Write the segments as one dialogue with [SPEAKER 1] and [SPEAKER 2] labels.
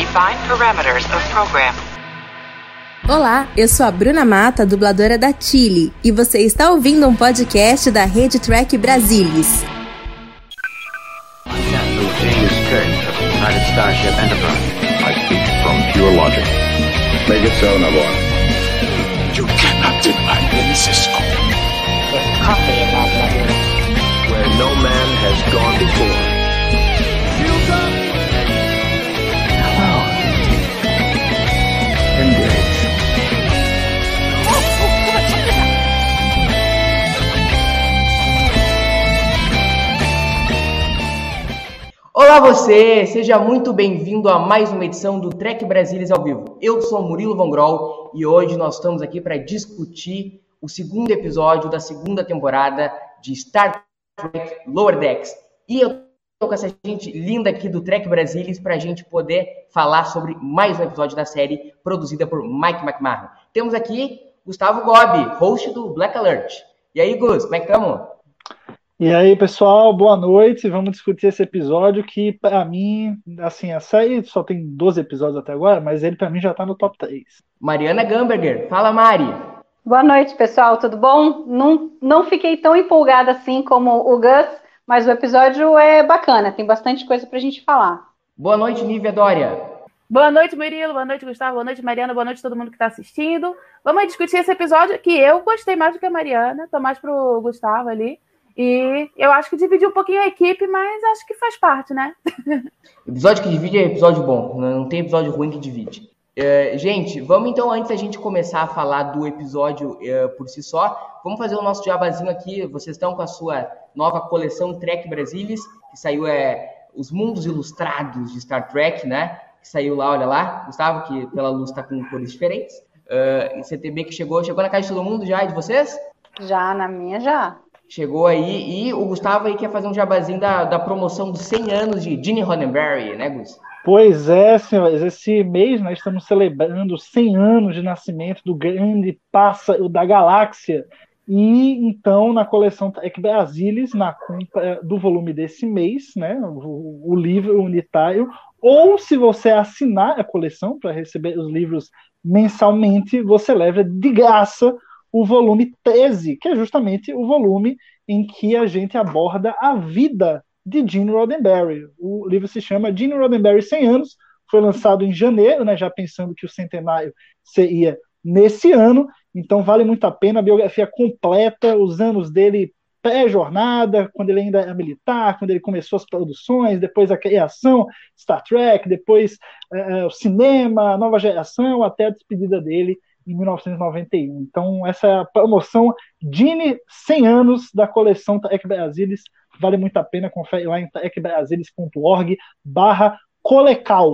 [SPEAKER 1] Define parameters of program.
[SPEAKER 2] Olá, eu sou a Bruna Mata, dubladora da Chile, e você está ouvindo um podcast da Rede Track Brasilis.
[SPEAKER 3] James Kirk of the United Starship Enterprise.
[SPEAKER 4] I speak from pure logic. Make it so, Navarre.
[SPEAKER 5] You cannot deny me, Cisco.
[SPEAKER 6] There's coffee in that letter.
[SPEAKER 3] Where no man has gone before.
[SPEAKER 7] Olá você, seja muito bem-vindo a mais uma edição do Trek Brasilis ao vivo. Eu sou Murilo Von Groll e hoje nós estamos aqui para discutir o segundo episódio da segunda temporada de Star Trek Lower Decks. E eu tô com essa gente linda aqui do Trek Brasilis para a gente poder falar sobre mais um episódio da série produzida por Mike McMahon. Temos aqui Gustavo Gobi, host do Black Alert. E aí, Gus, como é que estamos?
[SPEAKER 8] E aí, pessoal, boa noite. Vamos discutir esse episódio que, para mim, assim, a série só tem 12 episódios até agora, mas ele, para mim, já tá no top 3.
[SPEAKER 7] Mariana Gamberger, fala, Mari.
[SPEAKER 9] Boa noite, pessoal, tudo bom? Não, não fiquei tão empolgada assim como o Gus, mas o episódio é bacana, tem bastante coisa pra gente falar.
[SPEAKER 7] Boa noite, Nívia Dória.
[SPEAKER 10] Boa noite, Murilo. Boa noite, Gustavo. Boa noite, Mariana. Boa noite, todo mundo que está assistindo. Vamos discutir esse episódio que eu gostei mais do que a Mariana. Tô mais pro Gustavo ali. E eu acho que dividiu um pouquinho a equipe, mas acho que faz parte, né?
[SPEAKER 7] episódio que divide é episódio bom, não tem episódio ruim que divide. É, gente, vamos então, antes da gente começar a falar do episódio é, por si só, vamos fazer o nosso jabazinho aqui. Vocês estão com a sua nova coleção Trek Brasilis, que saiu é Os Mundos Ilustrados de Star Trek, né? Que saiu lá, olha lá, Gustavo, que pela luz está com cores diferentes. Uh, CTB que chegou, chegou na casa de todo mundo já, de vocês?
[SPEAKER 9] Já, na minha já.
[SPEAKER 7] Chegou aí e o Gustavo aí quer fazer um jabazinho da, da promoção dos 100 anos de Gene Roddenberry, né, Gus?
[SPEAKER 8] Pois é, senhores. Esse mês nós estamos celebrando 100 anos de nascimento do grande pássaro da galáxia. E então, na coleção Trek Brasilis, na compra do volume desse mês, né, o, o livro unitário, ou se você assinar a coleção para receber os livros mensalmente, você leva de graça o volume 13, que é justamente o volume em que a gente aborda a vida de Gene Roddenberry. O livro se chama Gene Roddenberry 100 anos, foi lançado em janeiro, né, já pensando que o centenário seria nesse ano, então vale muito a pena a biografia completa, os anos dele pré-jornada, quando ele ainda era militar, quando ele começou as produções, depois a criação, Star Trek, depois uh, o cinema, a nova geração, até a despedida dele em 1991. Então, essa é a promoção Dini 100 anos da coleção Trek Brasilis. Vale muito a pena, confere lá em trekbrasilis.org barra colecal.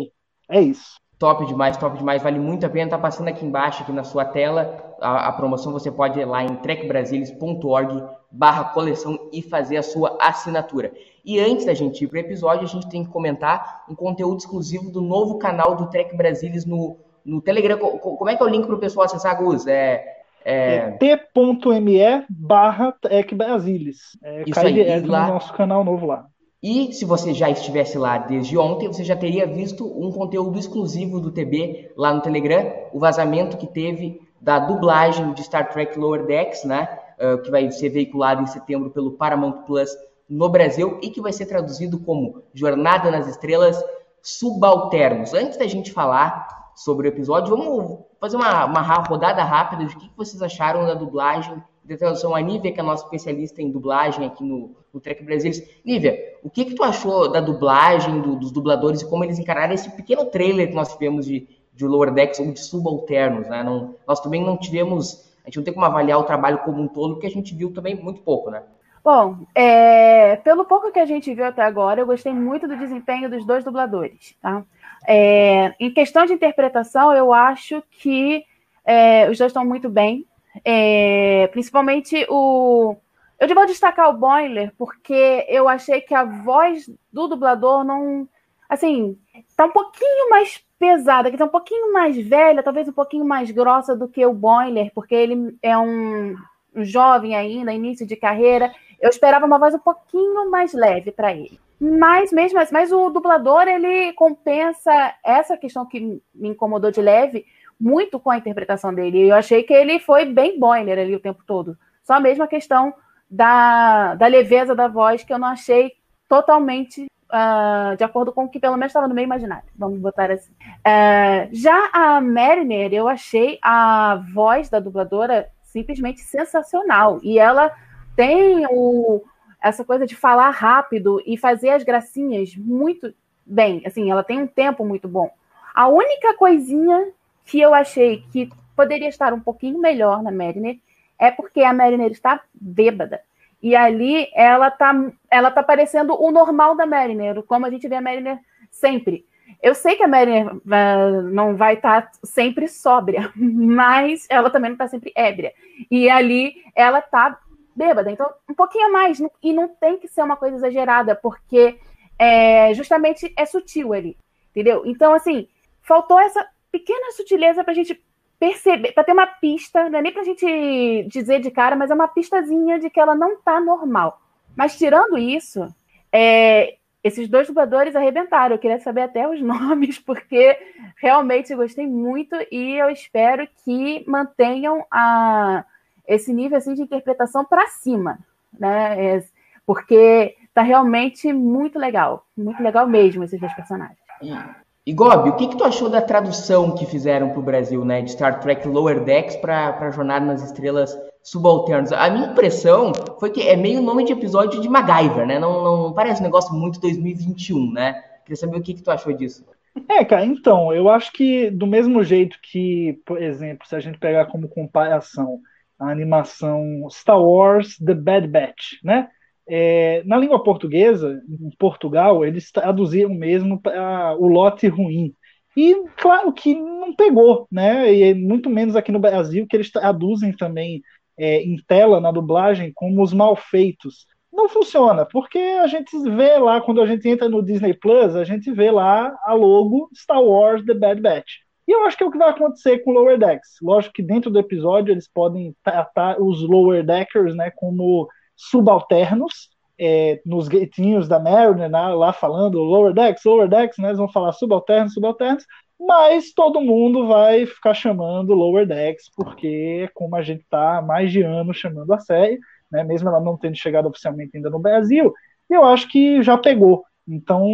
[SPEAKER 8] É isso.
[SPEAKER 7] Top demais, top demais, vale muito a pena. Tá passando aqui embaixo, aqui na sua tela, a, a promoção. Você pode ir lá em trekbrasilis.org barra coleção e fazer a sua assinatura. E antes da gente ir para o episódio, a gente tem que comentar um conteúdo exclusivo do novo canal do Trek Brasilis no no Telegram. Como é que é o link para o pessoal acessar, Gus? É,
[SPEAKER 8] é... é t.me barra Brasilis. É,
[SPEAKER 7] Isso aí,
[SPEAKER 8] é lá... no nosso canal novo lá.
[SPEAKER 7] E se você já estivesse lá desde ontem, você já teria visto um conteúdo exclusivo do TB lá no Telegram, o vazamento que teve da dublagem de Star Trek Lower Decks, né? Uh, que vai ser veiculado em setembro pelo Paramount Plus no Brasil e que vai ser traduzido como Jornada nas Estrelas Subalternos. Antes da gente falar sobre o episódio. Vamos fazer uma, uma rodada rápida de o que vocês acharam da dublagem da tradução. A Nívia, que é a nossa especialista em dublagem aqui no, no Trek Brasilis. Nívia, o que, que tu achou da dublagem, do, dos dubladores e como eles encararam esse pequeno trailer que nós tivemos de, de Lower Decks ou de Subalternos? Né? Não, nós também não tivemos, a gente não tem como avaliar o trabalho como um todo, porque a gente viu também muito pouco, né?
[SPEAKER 10] Bom, é, pelo pouco que a gente viu até agora, eu gostei muito do desempenho dos dois dubladores, tá? É, em questão de interpretação, eu acho que é, os dois estão muito bem. É, principalmente o. Eu vou destacar o Boiler, porque eu achei que a voz do dublador não. Assim, tá um pouquinho mais pesada, que tá um pouquinho mais velha, talvez um pouquinho mais grossa do que o Boiler, porque ele é um, um jovem ainda, início de carreira. Eu esperava uma voz um pouquinho mais leve para ele. Mas mesmo assim, mas o dublador ele compensa essa questão que me incomodou de leve muito com a interpretação dele. Eu achei que ele foi bem boiler ali o tempo todo. Só a mesma questão da, da leveza da voz que eu não achei totalmente uh, de acordo com o que pelo menos estava no meio imaginário. Vamos botar assim. Uh, já a Mariner, eu achei a voz da dubladora simplesmente sensacional. E ela tem o, essa coisa de falar rápido e fazer as gracinhas muito bem. Assim, ela tem um tempo muito bom. A única coisinha que eu achei que poderia estar um pouquinho melhor na Mariner é porque a Mariner está bêbada. E ali ela tá, ela tá parecendo o normal da Mariner, como a gente vê a Mariner sempre. Eu sei que a Mariner uh, não vai estar tá sempre sóbria, mas ela também não está sempre ébria. E ali ela tá bêbada, então um pouquinho mais. E não tem que ser uma coisa exagerada, porque é, justamente é sutil ali, entendeu? Então, assim, faltou essa pequena sutileza para a gente perceber, para ter uma pista, não é nem para a gente dizer de cara, mas é uma pistazinha de que ela não está normal. Mas tirando isso, é, esses dois dubladores arrebentaram. Eu queria saber até os nomes, porque realmente gostei muito e eu espero que mantenham a, esse nível assim, de interpretação para cima, né? É, porque tá realmente muito legal, muito legal mesmo esses dois personagens.
[SPEAKER 7] E Gobi, o que, que tu achou da tradução que fizeram para o Brasil, né, de Star Trek Lower Decks para Jornada nas Estrelas Subalternos? A minha impressão foi que é meio nome de episódio de MacGyver, né? Não, não parece um negócio muito 2021, né? Queria saber o que, que tu achou disso.
[SPEAKER 8] É, cara, então, eu acho que do mesmo jeito que, por exemplo, se a gente pegar como comparação a animação Star Wars The Bad Batch, né? É, na língua portuguesa, em Portugal, eles traduziram mesmo o lote ruim. E claro que não pegou, né? E muito menos aqui no Brasil, que eles traduzem também é, em tela, na dublagem, como os mal feitos. Não funciona, porque a gente vê lá, quando a gente entra no Disney Plus, a gente vê lá a logo Star Wars The Bad Batch. E eu acho que é o que vai acontecer com Lower Decks. Lógico que dentro do episódio eles podem tratar os Lower Deckers né, como subalternos, é, nos gritinhos da Mariner, né, lá falando lower decks, lower decks, né, eles vão falar subalternos, subalternos, mas todo mundo vai ficar chamando lower decks, porque é como a gente está mais de ano chamando a série, né, mesmo ela não tendo chegado oficialmente ainda no Brasil, eu acho que já pegou. Então,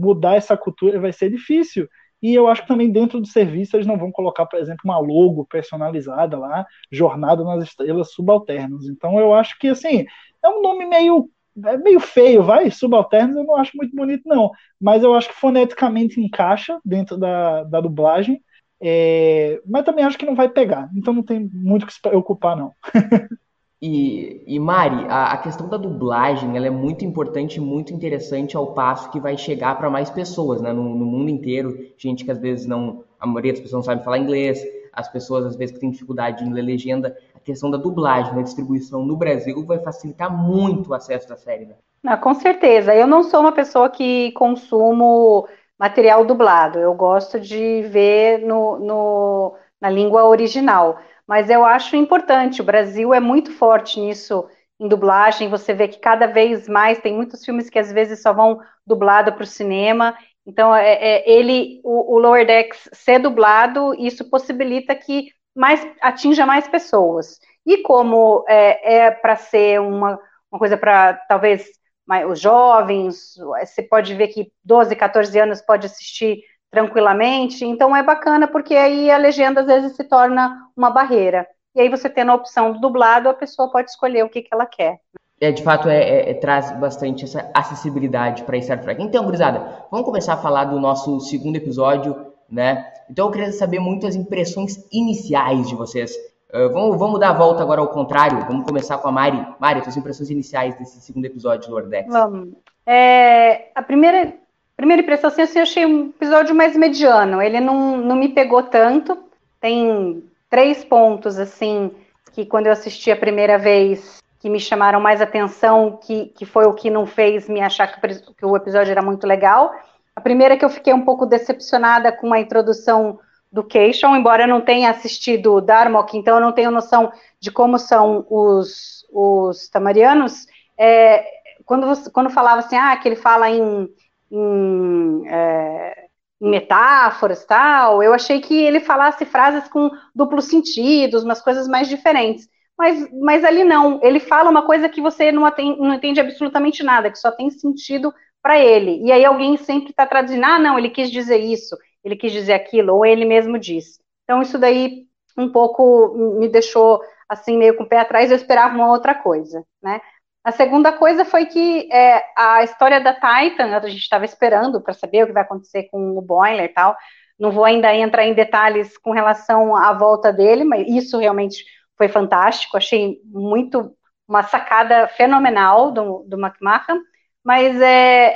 [SPEAKER 8] mudar essa cultura vai ser difícil. E eu acho que também dentro do serviço eles não vão colocar, por exemplo, uma logo personalizada lá, Jornada nas Estrelas Subalternos. Então eu acho que assim, é um nome meio é meio feio, vai, subalternos eu não acho muito bonito não, mas eu acho que foneticamente encaixa dentro da, da dublagem, é, mas também acho que não vai pegar, então não tem muito que se preocupar não.
[SPEAKER 7] E, e Mari, a, a, questão da dublagem ela é muito importante e muito interessante ao passo que vai chegar para mais pessoas, né? No, no, mundo inteiro, gente que às vezes não, a maioria das pessoas não sabe falar inglês, as pessoas às vezes que têm dificuldade em ler legenda, a questão da dublagem, da distribuição no Brasil vai facilitar muito o acesso da série, né?
[SPEAKER 9] Ah, com certeza. Eu não sou uma pessoa que consumo material dublado. Eu gosto de ver no, no na língua original mas eu acho importante. O Brasil é muito forte nisso em dublagem. Você vê que cada vez mais tem muitos filmes que às vezes só vão dublado para o cinema. Então, é, é, ele, o, o, Lower Decks ser dublado, isso possibilita que mais atinja mais pessoas. E como é, é para ser uma, uma coisa para talvez mais, os jovens, você pode ver que 12, 14 anos pode assistir tranquilamente. Então é bacana porque aí a legenda às vezes se torna uma barreira. E aí você tendo a opção do dublado, a pessoa pode escolher o que, que ela quer.
[SPEAKER 7] É, de fato, é, é, traz bastante essa acessibilidade para Star Trek. Então, gurizada, vamos começar a falar do nosso segundo episódio, né? Então eu queria saber muito as impressões iniciais de vocês. Uh, vamos, vamos dar a volta agora ao contrário. Vamos começar com a Mari. Mari, suas impressões iniciais desse segundo episódio do Lordex.
[SPEAKER 9] Vamos. É, a primeira Primeira impressão, assim, eu achei um episódio mais mediano. Ele não, não me pegou tanto. Tem três pontos, assim, que quando eu assisti a primeira vez, que me chamaram mais atenção, que, que foi o que não fez me achar que, que o episódio era muito legal. A primeira é que eu fiquei um pouco decepcionada com a introdução do Keishon, embora eu não tenha assistido Darmok, então eu não tenho noção de como são os, os tamarianos. É, quando, você, quando falava assim, ah, que ele fala em, em, é, metáforas tal, eu achei que ele falasse frases com duplos sentidos, umas coisas mais diferentes. Mas, mas ali não, ele fala uma coisa que você não, atende, não entende absolutamente nada, que só tem sentido para ele. E aí alguém sempre está traduzindo, ah, não, ele quis dizer isso, ele quis dizer aquilo, ou ele mesmo diz. Então isso daí um pouco me deixou assim meio com o pé atrás, eu esperava uma outra coisa, né? A segunda coisa foi que é, a história da Titan, a gente estava esperando para saber o que vai acontecer com o Boiler e tal. Não vou ainda entrar em detalhes com relação à volta dele, mas isso realmente foi fantástico. Achei muito uma sacada fenomenal do, do McMahon. Mas é,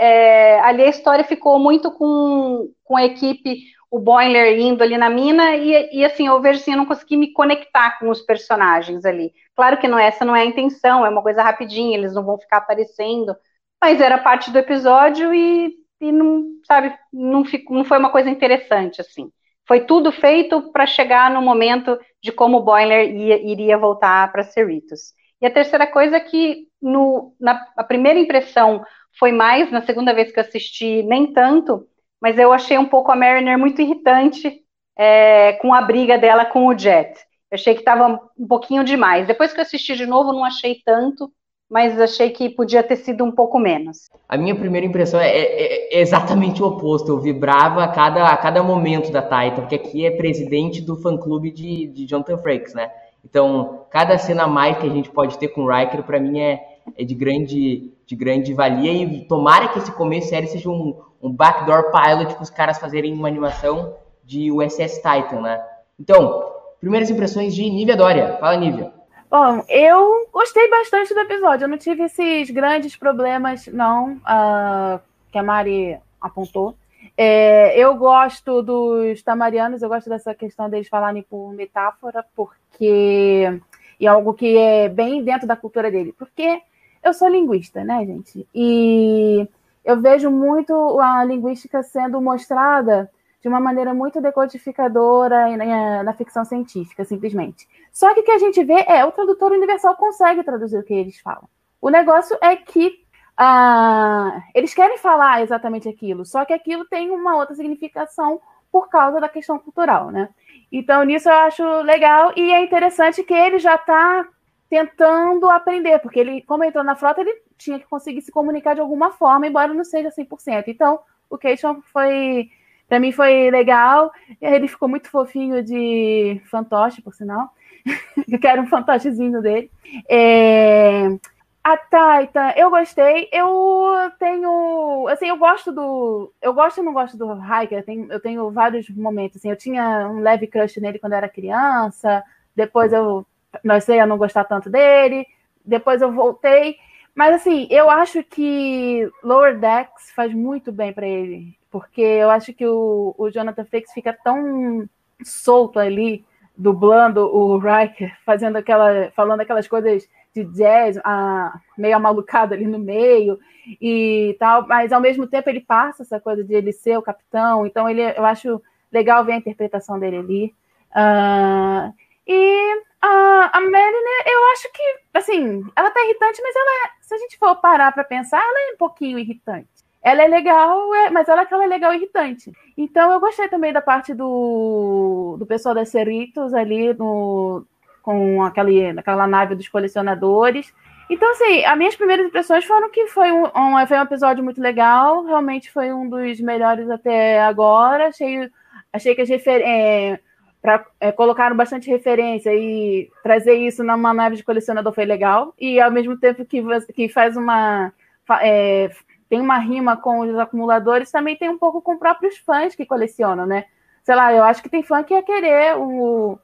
[SPEAKER 9] é, ali a história ficou muito com, com a equipe o Boiler indo ali na mina, e, e, assim, eu vejo assim, eu não consegui me conectar com os personagens ali. Claro que não essa não é a intenção, é uma coisa rapidinha, eles não vão ficar aparecendo, mas era parte do episódio e, e não, sabe, não, fico, não foi uma coisa interessante, assim. Foi tudo feito para chegar no momento de como o Boiler ia, iria voltar para Cerritos. E a terceira coisa é que no, na a primeira impressão foi mais, na segunda vez que eu assisti, nem tanto, mas eu achei um pouco a Mariner muito irritante é, com a briga dela com o Jet. Eu achei que estava um pouquinho demais. Depois que eu assisti de novo, não achei tanto, mas achei que podia ter sido um pouco menos.
[SPEAKER 7] A minha primeira impressão é, é, é exatamente o oposto. Eu vibrava a cada, a cada momento da Taita, porque aqui é presidente do fã-clube de, de Jonathan Frakes, né? Então, cada cena mais que a gente pode ter com o Riker, para mim, é, é de, grande, de grande valia. E tomara que esse começo série seja um, um backdoor pilot para os caras fazerem uma animação de USS Titan, né? Então, primeiras impressões de Nívia Dória. Fala, Nívia.
[SPEAKER 10] Bom, eu gostei bastante do episódio. Eu não tive esses grandes problemas, não, uh, que a Mari apontou. É, eu gosto dos tamarianos, eu gosto dessa questão deles falarem por metáfora, porque é algo que é bem dentro da cultura dele. Porque eu sou linguista, né, gente? E eu vejo muito a linguística sendo mostrada de uma maneira muito decodificadora na, na ficção científica, simplesmente. Só que o que a gente vê é o tradutor universal consegue traduzir o que eles falam. O negócio é que ah, eles querem falar exatamente aquilo, só que aquilo tem uma outra significação por causa da questão cultural, né? Então, nisso eu acho legal e é interessante que ele já está tentando aprender, porque ele, como entrou na frota, ele tinha que conseguir se comunicar de alguma forma, embora não seja 100%. Então, o Cation foi, para mim, foi legal. Ele ficou muito fofinho de fantoche, por sinal. eu quero um fantochezinho dele. É... A Taita, eu gostei. Eu tenho, assim, eu gosto do, eu gosto e não gosto do Hiker. Eu tenho, eu tenho vários momentos. Assim, eu tinha um leve crush nele quando eu era criança. Depois eu comecei a não gostar tanto dele, depois eu voltei. Mas assim, eu acho que Lower Decks faz muito bem para ele, porque eu acho que o, o Jonathan Frakes fica tão solto ali, dublando o Riker, fazendo aquela, falando aquelas coisas de jazz, a, meio amalucado ali no meio e tal, mas ao mesmo tempo ele passa essa coisa de ele ser o capitão, então ele, eu acho legal ver a interpretação dele ali. Uh, e a, a eu acho que, assim, ela tá irritante, mas ela, se a gente for parar para pensar, ela é um pouquinho irritante. Ela é legal, é, mas ela, é legal e irritante. Então eu gostei também da parte do, do pessoal da Cerritos ali no, com aquele, aquela nave dos colecionadores. Então, assim, as minhas primeiras impressões foram que foi um, um, foi um episódio muito legal, realmente foi um dos melhores até agora. Achei, achei que as referências. É, para é, colocaram bastante referência e trazer isso numa nave de colecionador foi legal. E ao mesmo tempo que, que faz uma é, tem uma rima com os acumuladores também tem um pouco com próprios fãs que colecionam né? Sei lá eu acho que tem fã que ia querer o,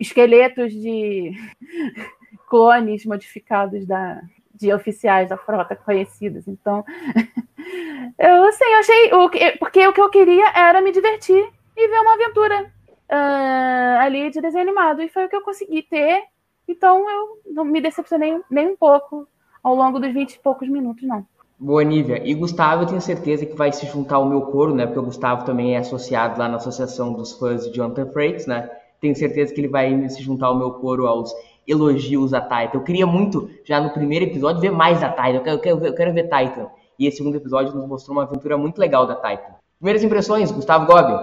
[SPEAKER 10] esqueletos de clones modificados da de oficiais da frota conhecidos então eu assim eu achei o porque o que eu queria era me divertir e ver uma aventura uh, ali de desenho animado. E foi o que eu consegui ter. Então eu não me decepcionei nem um pouco ao longo dos 20 e poucos minutos, não.
[SPEAKER 7] Boa, Nívia. E Gustavo, eu tenho certeza que vai se juntar ao meu coro, né? Porque o Gustavo também é associado lá na Associação dos Fãs de Jonathan Frakes, né? Tenho certeza que ele vai se juntar ao meu coro aos elogios a Titan. Eu queria muito, já no primeiro episódio, ver mais da Titan. Eu quero, eu quero, eu quero ver Titan. E esse segundo episódio nos mostrou uma aventura muito legal da Titan. Primeiras impressões, Gustavo Gobi.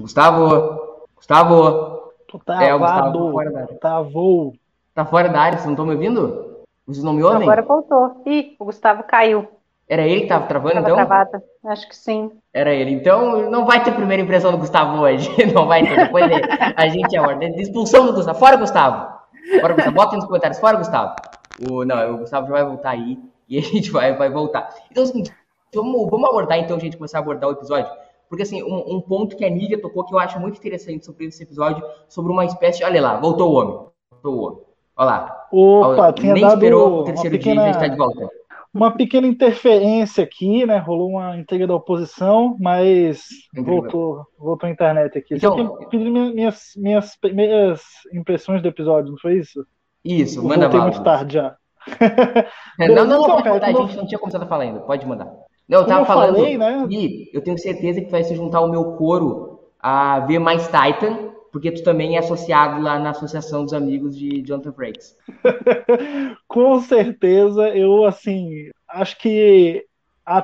[SPEAKER 7] Gustavo. Gustavo.
[SPEAKER 8] Tô travado.
[SPEAKER 7] É, o Gustavo tá fora da área.
[SPEAKER 8] Travou.
[SPEAKER 7] Tá fora da área, vocês não estão me ouvindo? Vocês não me ouvem?
[SPEAKER 9] Agora voltou. Ih, o Gustavo caiu.
[SPEAKER 7] Era ele que tava travando,
[SPEAKER 9] Tava
[SPEAKER 7] então?
[SPEAKER 9] travada. Acho que sim.
[SPEAKER 7] Era ele. Então, não vai ter primeira impressão do Gustavo hoje. Não vai ter. Depois ele- a gente aborda. Expulsão do Gustavo. Fora, Gustavo. Fora, Gustavo. Bota nos comentários. Fora, Gustavo. O, não, o Gustavo já vai voltar aí. E a gente vai, vai voltar. Então, é o seguinte. Vamos, vamos abordar, então, a gente começar a abordar o episódio. Porque, assim, um, um ponto que a Nívia tocou que eu acho muito interessante sobre esse episódio, sobre uma espécie de... Olha lá, voltou o homem. Voltou o homem. Olha lá.
[SPEAKER 8] Opa, tinha
[SPEAKER 7] Nem esperou o terceiro dia e
[SPEAKER 8] pequena,
[SPEAKER 7] já está de volta.
[SPEAKER 8] uma pequena interferência aqui, né? Rolou uma intriga da oposição, mas voltou, voltou a internet aqui.
[SPEAKER 7] Então-
[SPEAKER 8] Você minha- minhas, minhas primeiras impressões do episódio, não foi isso?
[SPEAKER 7] Isso,
[SPEAKER 8] Eu
[SPEAKER 7] manda
[SPEAKER 8] voltei
[SPEAKER 7] bala.
[SPEAKER 8] muito tarde já.
[SPEAKER 7] É, Não, não, não,
[SPEAKER 8] Então, cara,
[SPEAKER 7] mandar, a gente não tinha começado a falar ainda, pode mandar. Não, eu
[SPEAKER 8] Como
[SPEAKER 7] tava
[SPEAKER 8] eu
[SPEAKER 7] falando,
[SPEAKER 8] falei, né?
[SPEAKER 7] e eu tenho certeza que vai se juntar o meu coro a ver mais Titan, porque tu também é associado lá na Associação dos Amigos de Jonathan Frakes.
[SPEAKER 8] Com certeza, eu assim, acho que a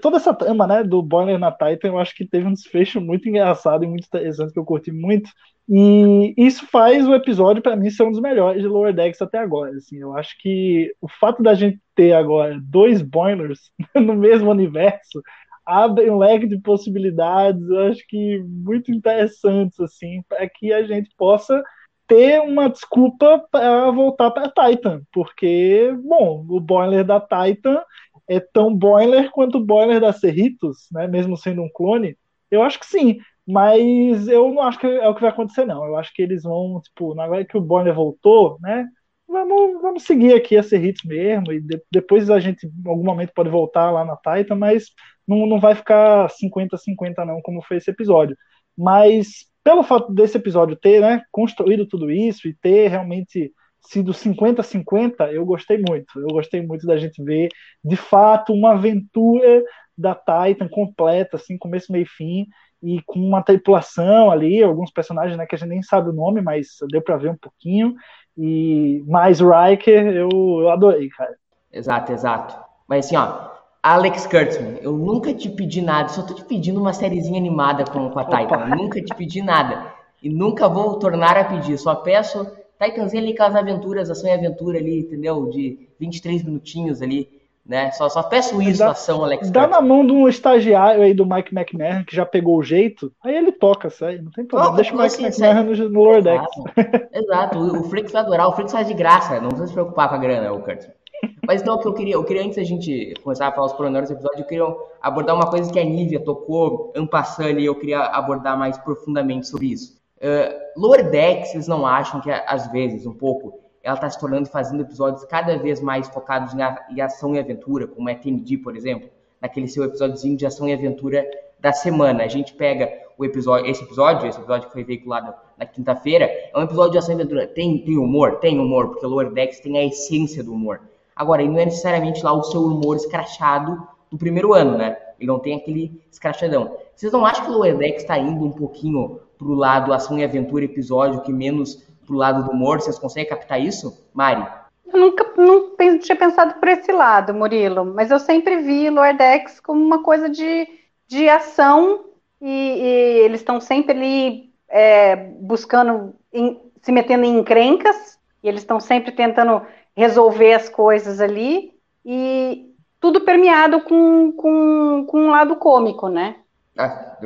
[SPEAKER 8] toda essa trama, né, do Boiler na Titan, eu acho que teve um desfecho muito engraçado e muito interessante que eu curti muito. E isso faz o episódio para mim ser um dos melhores de Lower Decks até agora. Assim, eu acho que o fato da gente ter agora dois Boilers no mesmo universo abre um leque de possibilidades, eu acho que muito interessantes assim, para que a gente possa ter uma desculpa para voltar para Titan, porque, bom, o boiler da Titan é tão boiler quanto o boiler da Cerritos, né? Mesmo sendo um clone, eu acho que sim, mas eu não acho que é o que vai acontecer, não. Eu acho que eles vão, tipo, agora que o boiler voltou, né? Vamos, vamos seguir aqui a Cerritos mesmo, e de- depois a gente, em algum momento, pode voltar lá na Titan, mas não, não vai ficar 50-50, não, como foi esse episódio. Mas pelo fato desse episódio ter né, construído tudo isso e ter realmente sido 50-50, eu gostei muito. Eu gostei muito da gente ver, de fato, uma aventura da Titan completa, assim, começo, meio fim, e com uma tripulação ali, alguns personagens né, que a gente nem sabe o nome, mas deu para ver um pouquinho. E mais Riker, eu, eu adorei, cara.
[SPEAKER 7] Exato, exato. Mas assim, ó, Alex Kurtzman, eu nunca te pedi nada, só tô te pedindo uma sériezinha animada com, com a. Eu nunca te pedi nada. E nunca vou tornar a pedir. Só peço Titanzinha ali com as aventuras, ação e aventura ali, entendeu? De 23 minutinhos ali, né? Só, só peço isso,
[SPEAKER 8] Dá-
[SPEAKER 7] ação, Alex
[SPEAKER 8] Dá
[SPEAKER 7] Kurtzman.
[SPEAKER 8] na mão de um estagiário aí do Mike McMahon, que já pegou o jeito, aí ele toca, sério, não tem problema. Deixa o Mike
[SPEAKER 7] assim,
[SPEAKER 8] McMahon no, no Lower.
[SPEAKER 7] Exato, exato. O, o Flix vai adorar, o Flix faz de graça, não precisa se preocupar com a grana, o Kurtzman. Mas então o que eu queria, eu queria antes da gente começar a falar os pormenores do episódio, eu queria abordar uma coisa que a Nívia tocou ampassando ali, eu queria abordar mais profundamente sobre isso. Uh, Lower vocês não acham que às vezes, um pouco, ela está se tornando fazendo episódios cada vez mais focados em, a- em ação e aventura, como é TND, por exemplo, naquele seu episódiozinho de ação e aventura da semana. A gente pega o episódio, esse episódio, esse episódio que foi veiculado na quinta-feira, é um episódio de ação e aventura. Tem, tem humor? Tem humor, porque o Lower Decks tem a essência do humor. Agora, ele não é necessariamente lá o seu humor escrachado do primeiro ano, né? Ele não tem aquele escrachadão. Vocês não acham que o Lower Decks está indo um pouquinho pro lado ação e aventura episódio, que menos pro lado do humor? Vocês conseguem captar isso? Mari?
[SPEAKER 9] Eu nunca não tinha pensado por esse lado, Murilo, mas eu sempre vi Lordex como uma coisa de, de ação e, e eles estão sempre ali é, buscando, se metendo em encrencas e eles estão sempre tentando resolver as coisas ali e tudo permeado com, com, com um lado cômico, né?
[SPEAKER 7] Ah,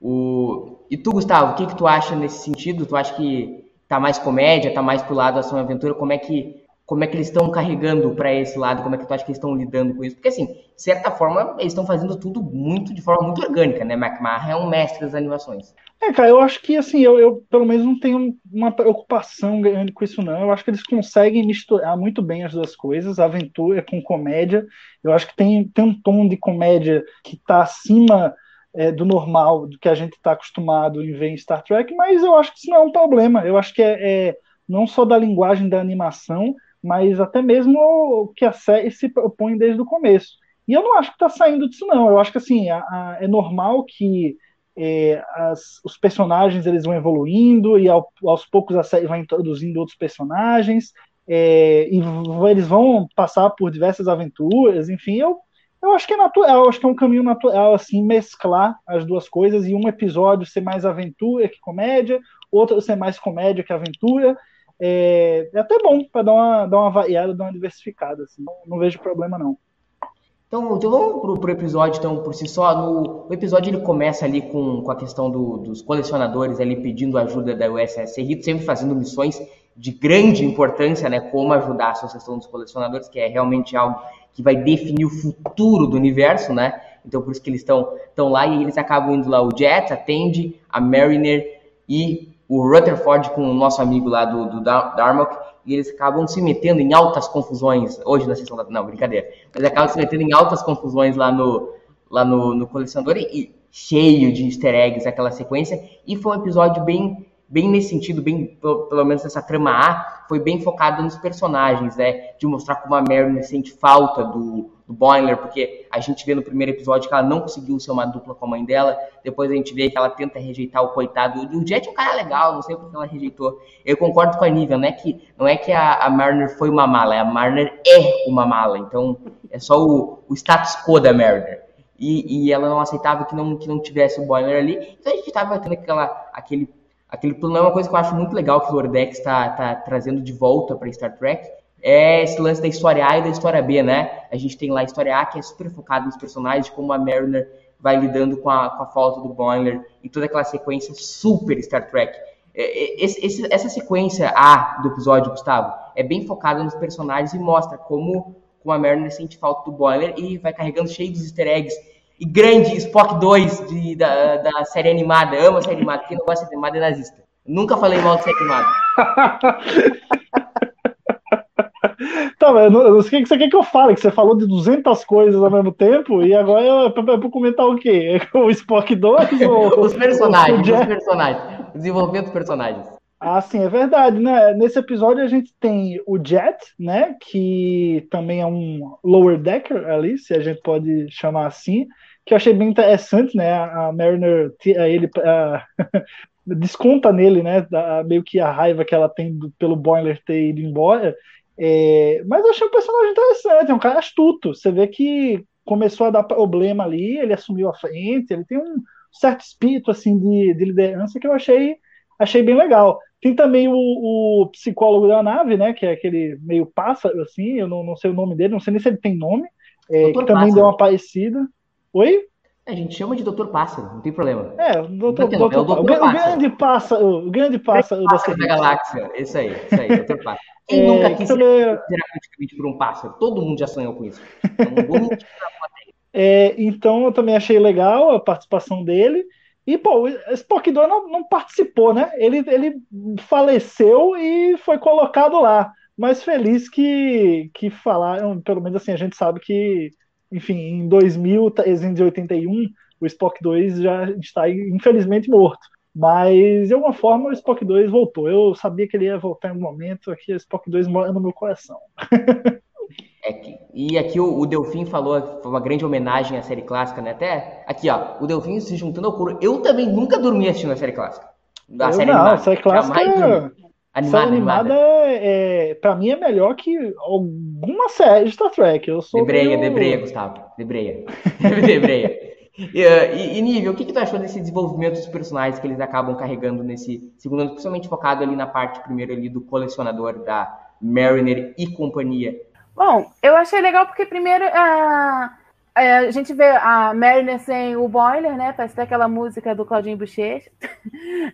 [SPEAKER 7] o... E tu, Gustavo, o que, que tu acha nesse sentido? Tu acha que tá mais comédia, tá mais pro lado ação e aventura? Como é que, como é que eles estão carregando para esse lado? Como é que tu acha que eles estão lidando com isso? Porque, assim, de certa forma, eles estão fazendo tudo muito de forma muito orgânica, né? McMahon é um mestre das animações.
[SPEAKER 8] É, cara, eu acho que assim, eu, eu pelo menos não tenho uma preocupação grande com isso, não. Eu acho que eles conseguem misturar muito bem as duas coisas, aventura com comédia. Eu acho que tem, tem um tom de comédia que está acima é, do normal, do que a gente está acostumado em ver em Star Trek, mas eu acho que isso não é um problema. Eu acho que é, é não só da linguagem da animação, mas até mesmo o que a série se propõe desde o começo. E eu não acho que está saindo disso, não. Eu acho que assim, a- a- é normal que é, as- os personagens eles vão evoluindo e ao- aos poucos a série vai introduzindo outros personagens é, e eles vão passar por diversas aventuras, enfim, eu, eu acho que é natural, acho que é um caminho natural, assim, mesclar as duas coisas e um episódio ser mais aventura que comédia, outro ser mais comédia que aventura, é, é até bom para dar uma, dar uma variada, dar uma diversificada, assim, não, não vejo problema não.
[SPEAKER 7] Então, então vamos pro, pro episódio, então, por si só. No, o episódio ele começa ali com, com a questão do, dos colecionadores ali pedindo ajuda da USS Rito, sempre fazendo missões de grande importância, né? Como ajudar a Associação dos Colecionadores, que é realmente algo que vai definir o futuro do universo, né? Então por isso que eles estão lá e eles acabam indo lá. O Jet atende a Mariner e o Rutherford com o nosso amigo lá do, do Darmok e eles acabam se metendo em altas confusões hoje na sessão da não brincadeira eles acabam se metendo em altas confusões lá no lá no, no colecionador e, e cheio de easter eggs aquela sequência e foi um episódio bem bem nesse sentido, bem pelo menos essa trama A, foi bem focada nos personagens, né? De mostrar como a Mary sente falta do, do Boiler, porque a gente vê no primeiro episódio que ela não conseguiu ser uma dupla com a mãe dela, depois a gente vê que ela tenta rejeitar o coitado. O Jet é um cara legal, não sei porque ela rejeitou. Eu concordo com a Nívia, não é que, não é que a, a Mariner foi uma mala, a Mariner é uma mala, então é só o, o status quo da Mariner. E, e, ela não aceitava que não, que não tivesse o Boiler ali, então a gente estava tendo aquela, aquele aquele plano é uma coisa que eu acho muito legal que o Lordex está tá trazendo de volta para Star Trek. É esse lance da história A e da história B, né? A gente tem lá a história A que é super focada nos personagens, como a Mariner vai lidando com a, com a falta do Boiler e toda aquela sequência super Star Trek. É, é, esse, esse, essa sequência A do episódio, Gustavo, é bem focada nos personagens e mostra como, como a Mariner sente falta do Boiler e vai carregando cheio dos easter eggs e grande Spock 2 de, da, da série animada. Amo a série animada. Quem não gosta de animada é nazista. Nunca falei mal de série animada.
[SPEAKER 8] tá, mas o que você quer que eu fale? Que você falou de 200 coisas ao mesmo tempo e agora é pra, comentar o quê? O Spock 2?
[SPEAKER 7] Ou, os personagens, os personagens. Desenvolvimento dos personagens.
[SPEAKER 8] Ah, sim, é verdade, né? Nesse episódio a gente tem o Jet, né? Que também é um lower decker ali, se a gente pode chamar assim que eu achei bem interessante, né? A Mariner, ele a, desconta nele, né? Da, meio que a raiva que ela tem do, pelo Boiler ter ido embora. É, mas eu achei um personagem interessante, é um cara astuto. Você vê que começou a dar problema ali, ele assumiu a frente, ele tem um certo espírito assim de, de liderança que eu achei, achei bem legal. Tem também o, o, psicólogo da nave, né? Que é aquele meio pássaro, assim, eu não, não sei o nome dele, não sei nem se ele tem nome, é, que também deu uma parecida. Oi?
[SPEAKER 7] A gente chama de Doutor Pássaro, não tem problema.
[SPEAKER 8] É, doutor, doutor, é o, doutor o, o, grande pássaro, o grande pássaro,
[SPEAKER 7] da, pássaro da galáxia. Isso aí, isso aí, Doutor Pássaro. Quem é, nunca quis também... ser terapeuticamente por um pássaro? Todo mundo já sonhou com isso. Então,
[SPEAKER 8] é, então eu também achei legal a participação dele. E, pô, o Spock 2 não, não participou, né? Ele, ele faleceu e foi colocado lá. Mas feliz que, que falaram, pelo menos assim, a gente sabe que enfim, em 2381, o Spock 2 já está, infelizmente, morto. Mas, de alguma forma, o Spock 2 voltou. Eu sabia que ele ia voltar em algum momento, aqui o Spock 2 mora no meu coração.
[SPEAKER 7] É que, e aqui o, o Delfim falou, foi uma grande homenagem à série clássica, né? Até aqui, ó, o Delfim se juntando ao coro. Eu também nunca dormi assistindo a série clássica.
[SPEAKER 8] A série não, animada. a série clássica. Animada, série animada, animada. É, é, pra mim é melhor que alguma série de Star Trek. Eu sou
[SPEAKER 7] debreia, meio... debreia, Gustavo. Debreia. debreia. E, e, e Nível, o que, que tu achou desse desenvolvimento dos personagens que eles acabam carregando nesse segundo ano, principalmente focado ali na parte primeiro ali do colecionador da Mariner e companhia?
[SPEAKER 10] Bom, eu achei legal porque primeiro a, a gente vê a Mariner sem o boiler, né? Parece até aquela música do Claudinho Bochecha.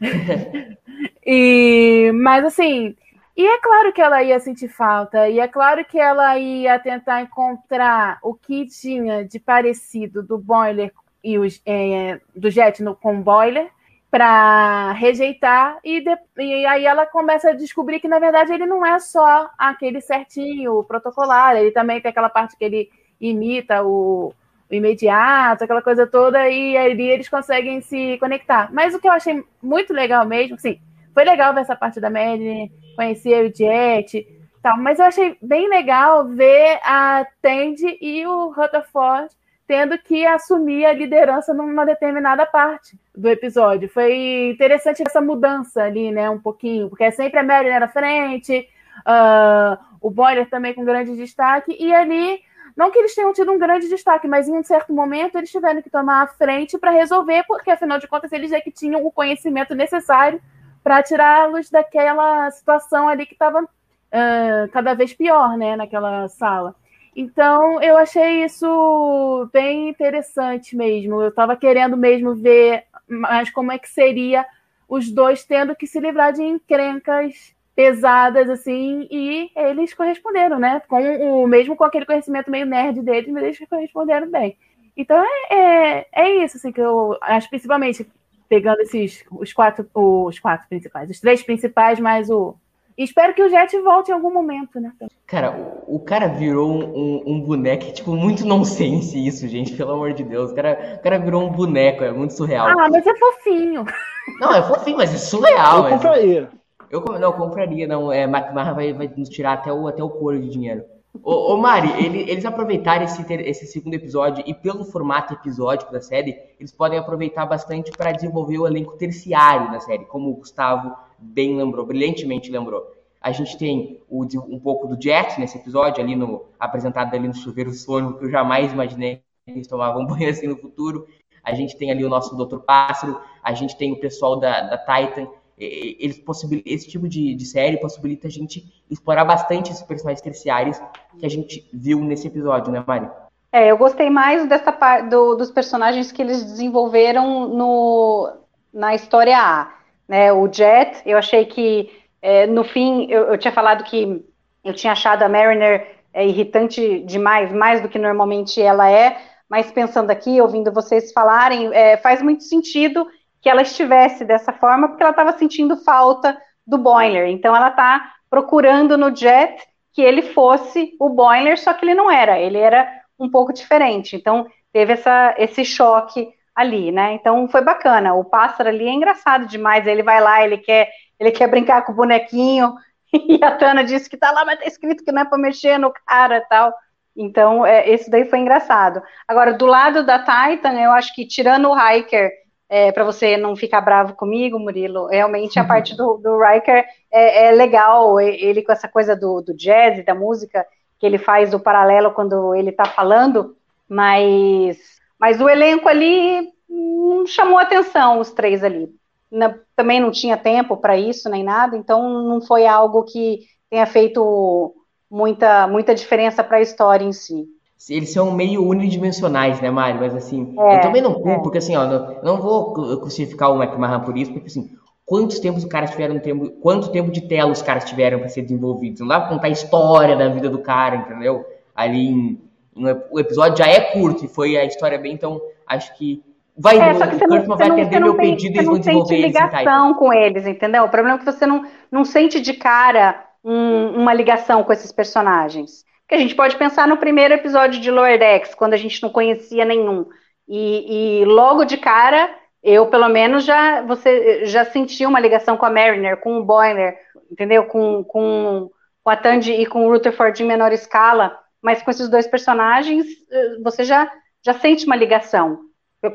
[SPEAKER 10] e, mas assim, e é claro que ela ia sentir falta, e é claro que ela ia tentar encontrar o que tinha de parecido do boiler e é, do jet no, com boiler para rejeitar, e, de, e aí ela começa a descobrir que, na verdade, ele não é só aquele certinho, protocolar, ele também tem aquela parte que ele imita o, o imediato, aquela coisa toda, e ali eles conseguem se conectar. Mas o que eu achei muito legal mesmo, sim, foi legal ver essa parte da Madeline, conhecer o Jet, tal, mas eu achei bem legal ver a Tandy e o Rutherford tendo que assumir a liderança numa determinada parte do episódio. Foi interessante essa mudança ali, né, um pouquinho, porque é sempre a Madeline na frente, Uh, o Boiler também com grande destaque, e ali, não que eles tenham tido um grande destaque, mas em um certo momento eles tiveram que tomar a frente para resolver, porque afinal de contas eles é que tinham o conhecimento necessário para tirá-los daquela situação ali que estava uh, cada vez pior, né, naquela sala. Então, eu achei isso bem interessante mesmo. Eu estava querendo mesmo ver mais como é que seria os dois tendo que se livrar de encrencas pesadas, assim, e eles corresponderam, né? Com o mesmo com aquele conhecimento meio nerd deles, mas eles corresponderam bem. Então é, é, é isso, assim, que eu acho, principalmente pegando esses os quatro, os quatro principais, os três principais, mais o. E espero que o Jet volte em algum momento, né?
[SPEAKER 7] Cara, o, o cara virou um, um, boneco, tipo, muito nonsense isso, gente, pelo amor de Deus. O cara, o cara virou um boneco, é muito surreal.
[SPEAKER 10] Ah, mas é fofinho.
[SPEAKER 7] Não, é fofinho, mas é surreal.
[SPEAKER 8] Eu mas... compraria.
[SPEAKER 7] Eu não, eu compraria, não. É, McMahon vai, vai nos tirar até o, até o couro de dinheiro. Ô, ô Mari, ele, eles aproveitaram esse, esse segundo episódio e pelo formato episódico da série, eles podem aproveitar bastante para desenvolver o elenco terciário da série, como o Gustavo bem lembrou, brilhantemente lembrou. A gente tem o, um pouco do Jet nesse episódio, ali no apresentado ali no chuveiro sono, que eu jamais imaginei que eles tomavam banho assim no futuro. A gente tem ali o nosso Dr. Pássaro, a gente tem o pessoal da, da Titan, eles esse tipo de, de, série possibilita a gente explorar bastante esses personagens terciários que a gente viu nesse episódio, né, Mari?
[SPEAKER 9] É, eu gostei mais dessa parte do, dos personagens que eles desenvolveram no, na história A. Né? O Jet, eu achei que é, no fim eu, eu, tinha falado que eu tinha achado a Mariner é, irritante demais, mais do que normalmente ela é, mas pensando aqui, ouvindo vocês falarem, é, faz muito sentido que ela estivesse dessa forma, porque ela estava sentindo falta do Boiler. Então ela está procurando no Jet que ele fosse o Boiler, só que ele não era, ele era um pouco diferente. Então teve essa, esse choque ali, né? Então foi bacana. O pássaro ali é engraçado demais. Ele vai lá, ele quer, ele quer brincar com o bonequinho, e a Tana disse que tá lá, mas tá escrito que não é para mexer no cara tal. Então, é, esse daí foi engraçado. Agora, do lado da Titan, eu acho que tirando o Hiker é, para você não ficar bravo comigo, Murilo, realmente a uhum. parte do, do Riker é, é, legal, ele com essa coisa do, do jazz e da música, que ele faz o paralelo quando ele está falando, mas, mas o elenco ali não chamou atenção, os três ali. Na, também não tinha tempo para isso nem nada, então não foi algo que tenha feito muita, muita diferença para a história em si
[SPEAKER 7] eles são meio unidimensionais, né, Mário? Mas assim, é, eu também não culpo, é. porque assim, ó, não, não vou crucificar o McMahon por isso, porque assim, quantos tempos os caras tiveram tempo, quanto tempo de tela os caras tiveram para ser desenvolvidos? Não dá pra contar a história da vida do cara, entendeu? Ali em, em, o episódio já é curto e foi a história bem, então acho que vai
[SPEAKER 9] é, só que o Kurtzman vai atender meu tem, pedido e eles vão desenvolver eles ligação com eles, entendeu? O problema é que você não, não sente de cara um, uma ligação com esses personagens que a gente pode pensar no primeiro episódio de Lower Decks, quando a gente não conhecia nenhum. E, e, logo de cara, eu pelo menos já você já senti uma ligação com a Mariner, com o Boiler, entendeu? Com, com, com a Tandy e com o Rutherford em menor escala, mas com esses dois personagens eh, você já, já sente uma ligação.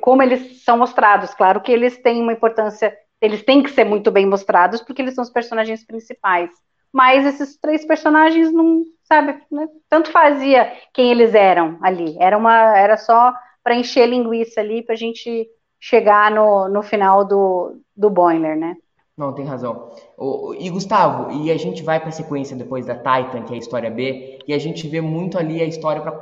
[SPEAKER 9] Como eles são mostrados, claro que eles têm uma importância, eles têm que ser muito bem mostrados, porque eles são os personagens principais. Mas esses três personagens não, sabe, né? tanto fazia quem eles eram ali. Era uma, era só para encher linguiça ali para a gente chegar no, no final do, do boiler, né?
[SPEAKER 7] Não, tem razão. O, e Gustavo, e a gente vai para a sequência depois da Titan, que é a história B, e a gente vê muito ali a história para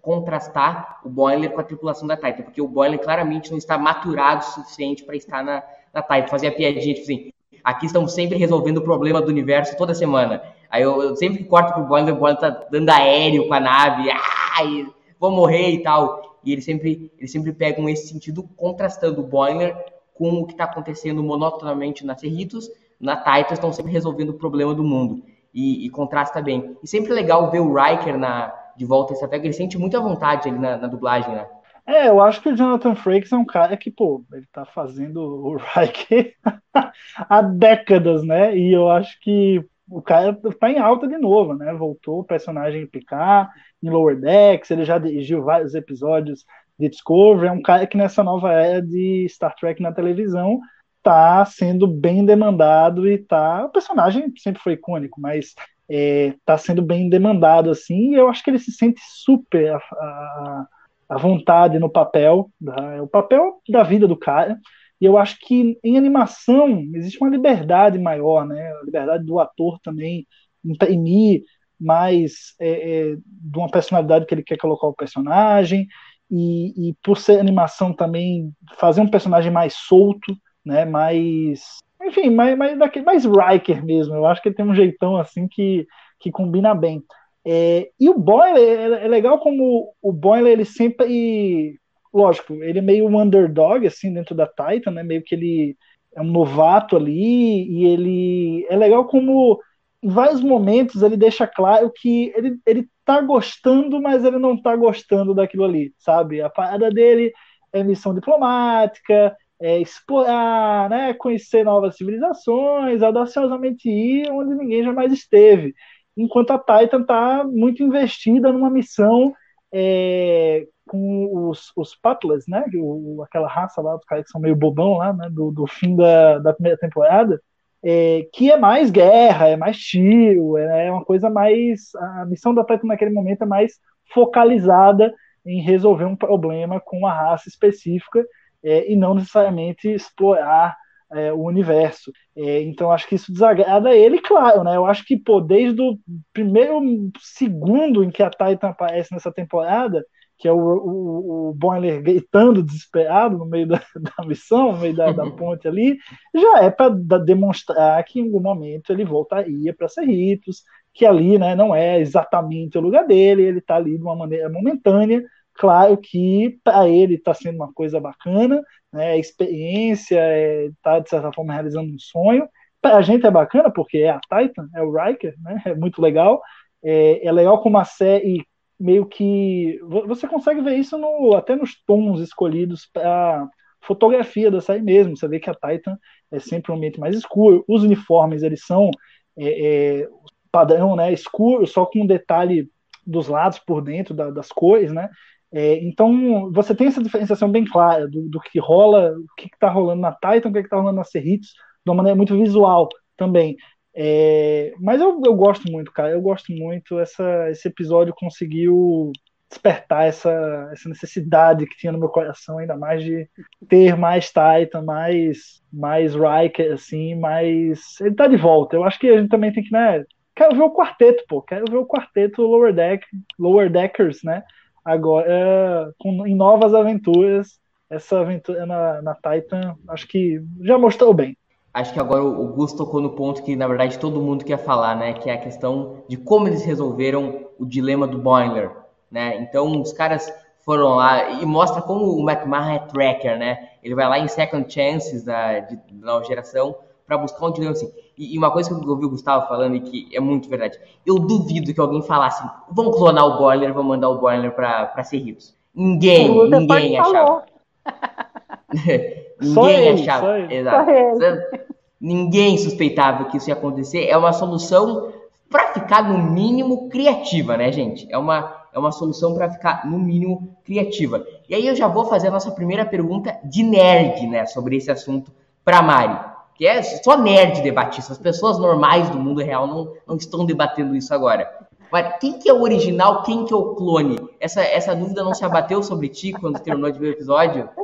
[SPEAKER 7] contrastar o Boiler com a tripulação da Titan, porque o Boiler claramente não está maturado o suficiente para estar na, na Titan. Fazer a piadinha, tipo assim, aqui estamos sempre resolvendo o problema do universo toda semana. Aí eu, eu sempre corto pro Boiler, o Boiler tá dando aéreo com a nave, ai, vou morrer e tal. E eles sempre, eles sempre pegam esse sentido contrastando o Boiler com o que está acontecendo monotonamente na Cerritos, na Titan, estão sempre resolvendo o problema do mundo. E, e, contrasta bem. E sempre legal ver o Riker na, de volta à estratégia, ele sente muita vontade ali na, na dublagem, né?
[SPEAKER 8] É, eu acho que o Jonathan Frakes é um cara que, pô, ele tá fazendo o Riker há décadas, né? E eu acho que o cara tá em alta de novo, né? Voltou o personagem em Picard, em Lower Decks, ele já dirigiu vários episódios de Discovery, é um cara que nessa nova era de Star Trek na televisão tá sendo bem demandado e tá. O personagem sempre foi icônico, mas é, sendo bem demandado assim, e eu acho que ele se sente super a, a, a vontade no papel, é o papel da vida do cara. E eu acho que em animação existe uma liberdade maior, né? A liberdade do ator também imprimir mais é, é, de uma personalidade que ele quer colocar o personagem e, e, por ser animação também fazer um personagem mais solto, né? Mais, enfim, mais mais, daquele, mais Riker mesmo. Eu acho que ele tem um jeitão assim que que combina bem. É, e o Boiler é, é legal como o Boiler ele sempre lógico, ele é meio um underdog, assim, dentro da Titan, né? Meio que ele é um novato ali, e ele. É legal como em vários momentos ele deixa claro que ele, ele tá gostando, mas ele não tá gostando daquilo ali, sabe? A parada dele é missão diplomática, é explorar, né? Conhecer novas civilizações, audaciosamente ir onde ninguém jamais esteve. Enquanto a Titan tá muito investida numa missão é, com os, os Patlas, né? O, aquela raça lá, os caras que são meio bobão lá, né? Do, do fim da, da primeira temporada, é, que é mais guerra, é mais tiro, é, é uma coisa mais. A missão da Titan naquele momento é mais focalizada em resolver um problema com uma raça específica é, e não necessariamente explorar é, o universo. É, então acho que isso desagrada ele, claro, né? Eu acho que pô, desde o primeiro segundo em que a Titan aparece nessa temporada, que é o, o, o Boiler gritando desesperado no meio da, da missão, no meio da, da ponte ali, já é para demonstrar que em algum momento ele voltaria para Cerritos, que ali né, não é exatamente o lugar dele, ele está ali de uma maneira momentânea. Claro que para ele está sendo uma coisa bacana, né, a experiência, está é, de certa forma realizando um sonho. Para a gente é bacana, porque é a Titan, é o Riker, né, é muito legal. É, é legal como a série meio que você consegue ver isso no, até nos tons escolhidos para fotografia da série mesmo. Você vê que a Titan é sempre um ambiente mais escuro. Os uniformes eles são é, é, padrão, né, escuro, só com um detalhe dos lados por dentro da, das cores, né? É, então você tem essa diferenciação bem clara do, do que rola, o que está rolando na Titan, o que está rolando na Cerritos, de uma maneira muito visual também. É, mas eu, eu gosto muito, cara. Eu gosto muito. Essa, esse episódio conseguiu despertar essa, essa necessidade que tinha no meu coração, ainda mais de ter mais Titan, mais, mais Riker, assim, mais. Ele tá de volta. Eu acho que a gente também tem que, né? Quero ver o quarteto, pô. Quero ver o quarteto Lower Deck, Lower Deckers, né? Agora, com, em novas aventuras. Essa aventura na, na Titan, acho que já mostrou bem
[SPEAKER 7] acho que agora o Gus tocou no ponto que, na verdade, todo mundo quer falar, né? Que é a questão de como eles resolveram o dilema do Boiler, né? Então, os caras foram lá e mostra como o McMahon é tracker, né? Ele vai lá em second chances da, de, da nova geração para buscar um dilema assim. E, e, uma coisa que eu ouvi o Gustavo falando e que é muito verdade. Eu duvido que alguém falasse, vamos clonar o Boiler, vamos mandar o Boiler para ser ricos. Ninguém, ninguém achava. Ninguém só ele, achava. Só Exato. Só Ninguém suspeitava que isso ia acontecer. É uma solução para ficar no mínimo criativa, né, gente? É uma, é uma solução para ficar no mínimo criativa. E aí eu já vou fazer a nossa primeira pergunta de nerd, né, sobre esse assunto para Mari. Que é só nerd debatir isso. As pessoas normais do mundo real não, não estão debatendo isso agora. Mas quem que é o original, quem que é o clone? Essa, essa dúvida não se abateu sobre ti quando terminou de ver o episódio?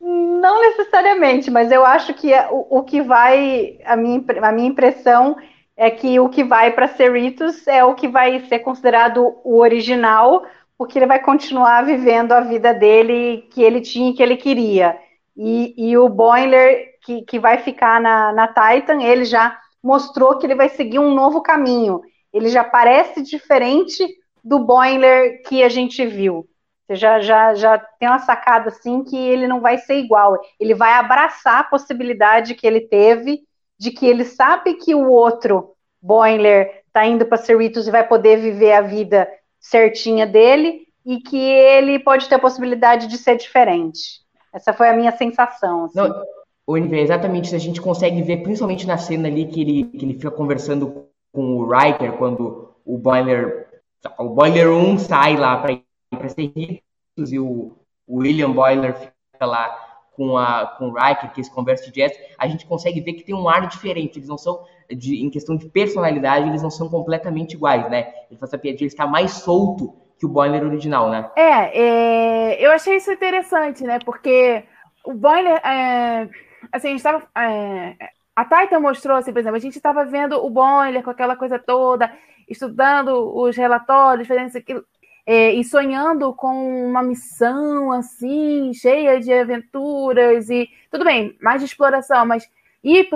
[SPEAKER 9] Não necessariamente, mas eu acho que é o, o que vai, a minha, a minha impressão é que o que vai para Cerritos é o que vai ser considerado o original, porque ele vai continuar vivendo a vida dele que ele tinha e que ele queria. E, e o Boiler, que, que vai ficar na, na Titan, ele já mostrou que ele vai seguir um novo caminho. Ele já parece diferente do Boiler que a gente viu. Você já, já, já tem uma sacada assim que ele não vai ser igual. Ele vai abraçar a possibilidade que ele teve de que ele sabe que o outro Boiler está indo para Cerritos e vai poder viver a vida certinha dele e que ele pode ter a possibilidade de ser diferente. Essa foi a minha sensação. Assim. Não,
[SPEAKER 7] o NV, exatamente. A gente consegue ver, principalmente na cena ali que ele, que ele fica conversando com o Riker, quando o Boiler, o Boiler 1 sai lá para ser ricos e o, o, William Boyler fica lá com com, a, com o Riker, que eles conversam de jazz, a gente consegue ver que tem um ar diferente. Eles não são, de, em questão de personalidade, eles não são completamente iguais, né? Ele faz a piadinha, ele está mais solto que o Boiler original, né?
[SPEAKER 10] É, é, eu achei isso interessante, né? Porque o Boiler, é, assim, a gente tava, é, a Taita mostrou, assim, por exemplo, a gente estava vendo o Boiler com aquela coisa toda, estudando os relatórios, fazendo isso aquilo, é, e sonhando com uma missão assim, cheia de aventuras e tudo bem, mais de exploração, mas ir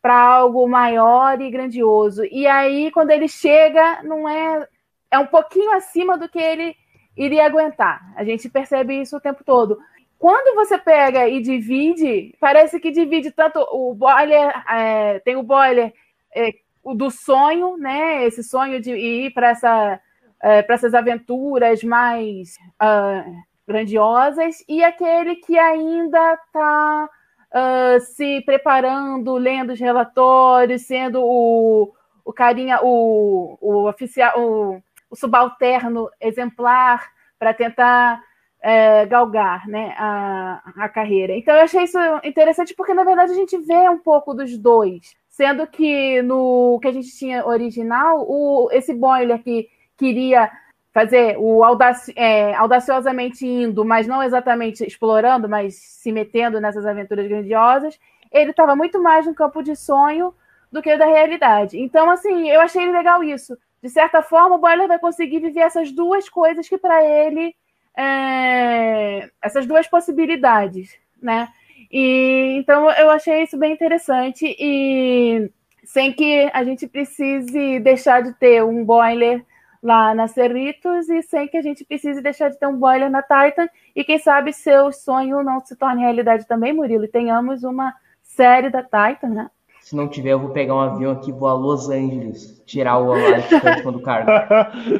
[SPEAKER 10] para algo maior e grandioso. E aí, quando ele chega, não é é um pouquinho acima do que ele iria aguentar. A gente percebe isso o tempo todo. Quando você pega e divide, parece que divide tanto o boiler, é, tem o boiler é, o do sonho, né? Esse sonho de ir para essa, é, essas aventuras mais uh, grandiosas, e aquele que ainda está uh, se preparando, lendo os relatórios, sendo o, o carinha, o, o oficial, o, o subalterno exemplar para tentar é, galgar né, a, a carreira. Então eu achei isso interessante porque, na verdade, a gente vê um pouco dos dois. Sendo que no que a gente tinha original, o, esse boiler que queria fazer o audaci é, audaciosamente indo, mas não exatamente explorando, mas se metendo nessas aventuras grandiosas, ele estava muito mais no campo de sonho do que da realidade. Então, assim, eu achei legal isso de certa forma, o Boiler vai conseguir viver essas duas coisas que para ele é, essas duas possibilidades, né? E então eu achei isso bem interessante e sem que a gente precise deixar de ter um boiler lá na Cerritos e sem que a gente precise deixar de ter um boiler na Titan e quem sabe seu sonho não se torne realidade também, Murilo, e tenhamos uma série da Titan, né?
[SPEAKER 7] Se não tiver, eu vou pegar um avião aqui e vou a Los Angeles tirar o Kurtzman do cargo.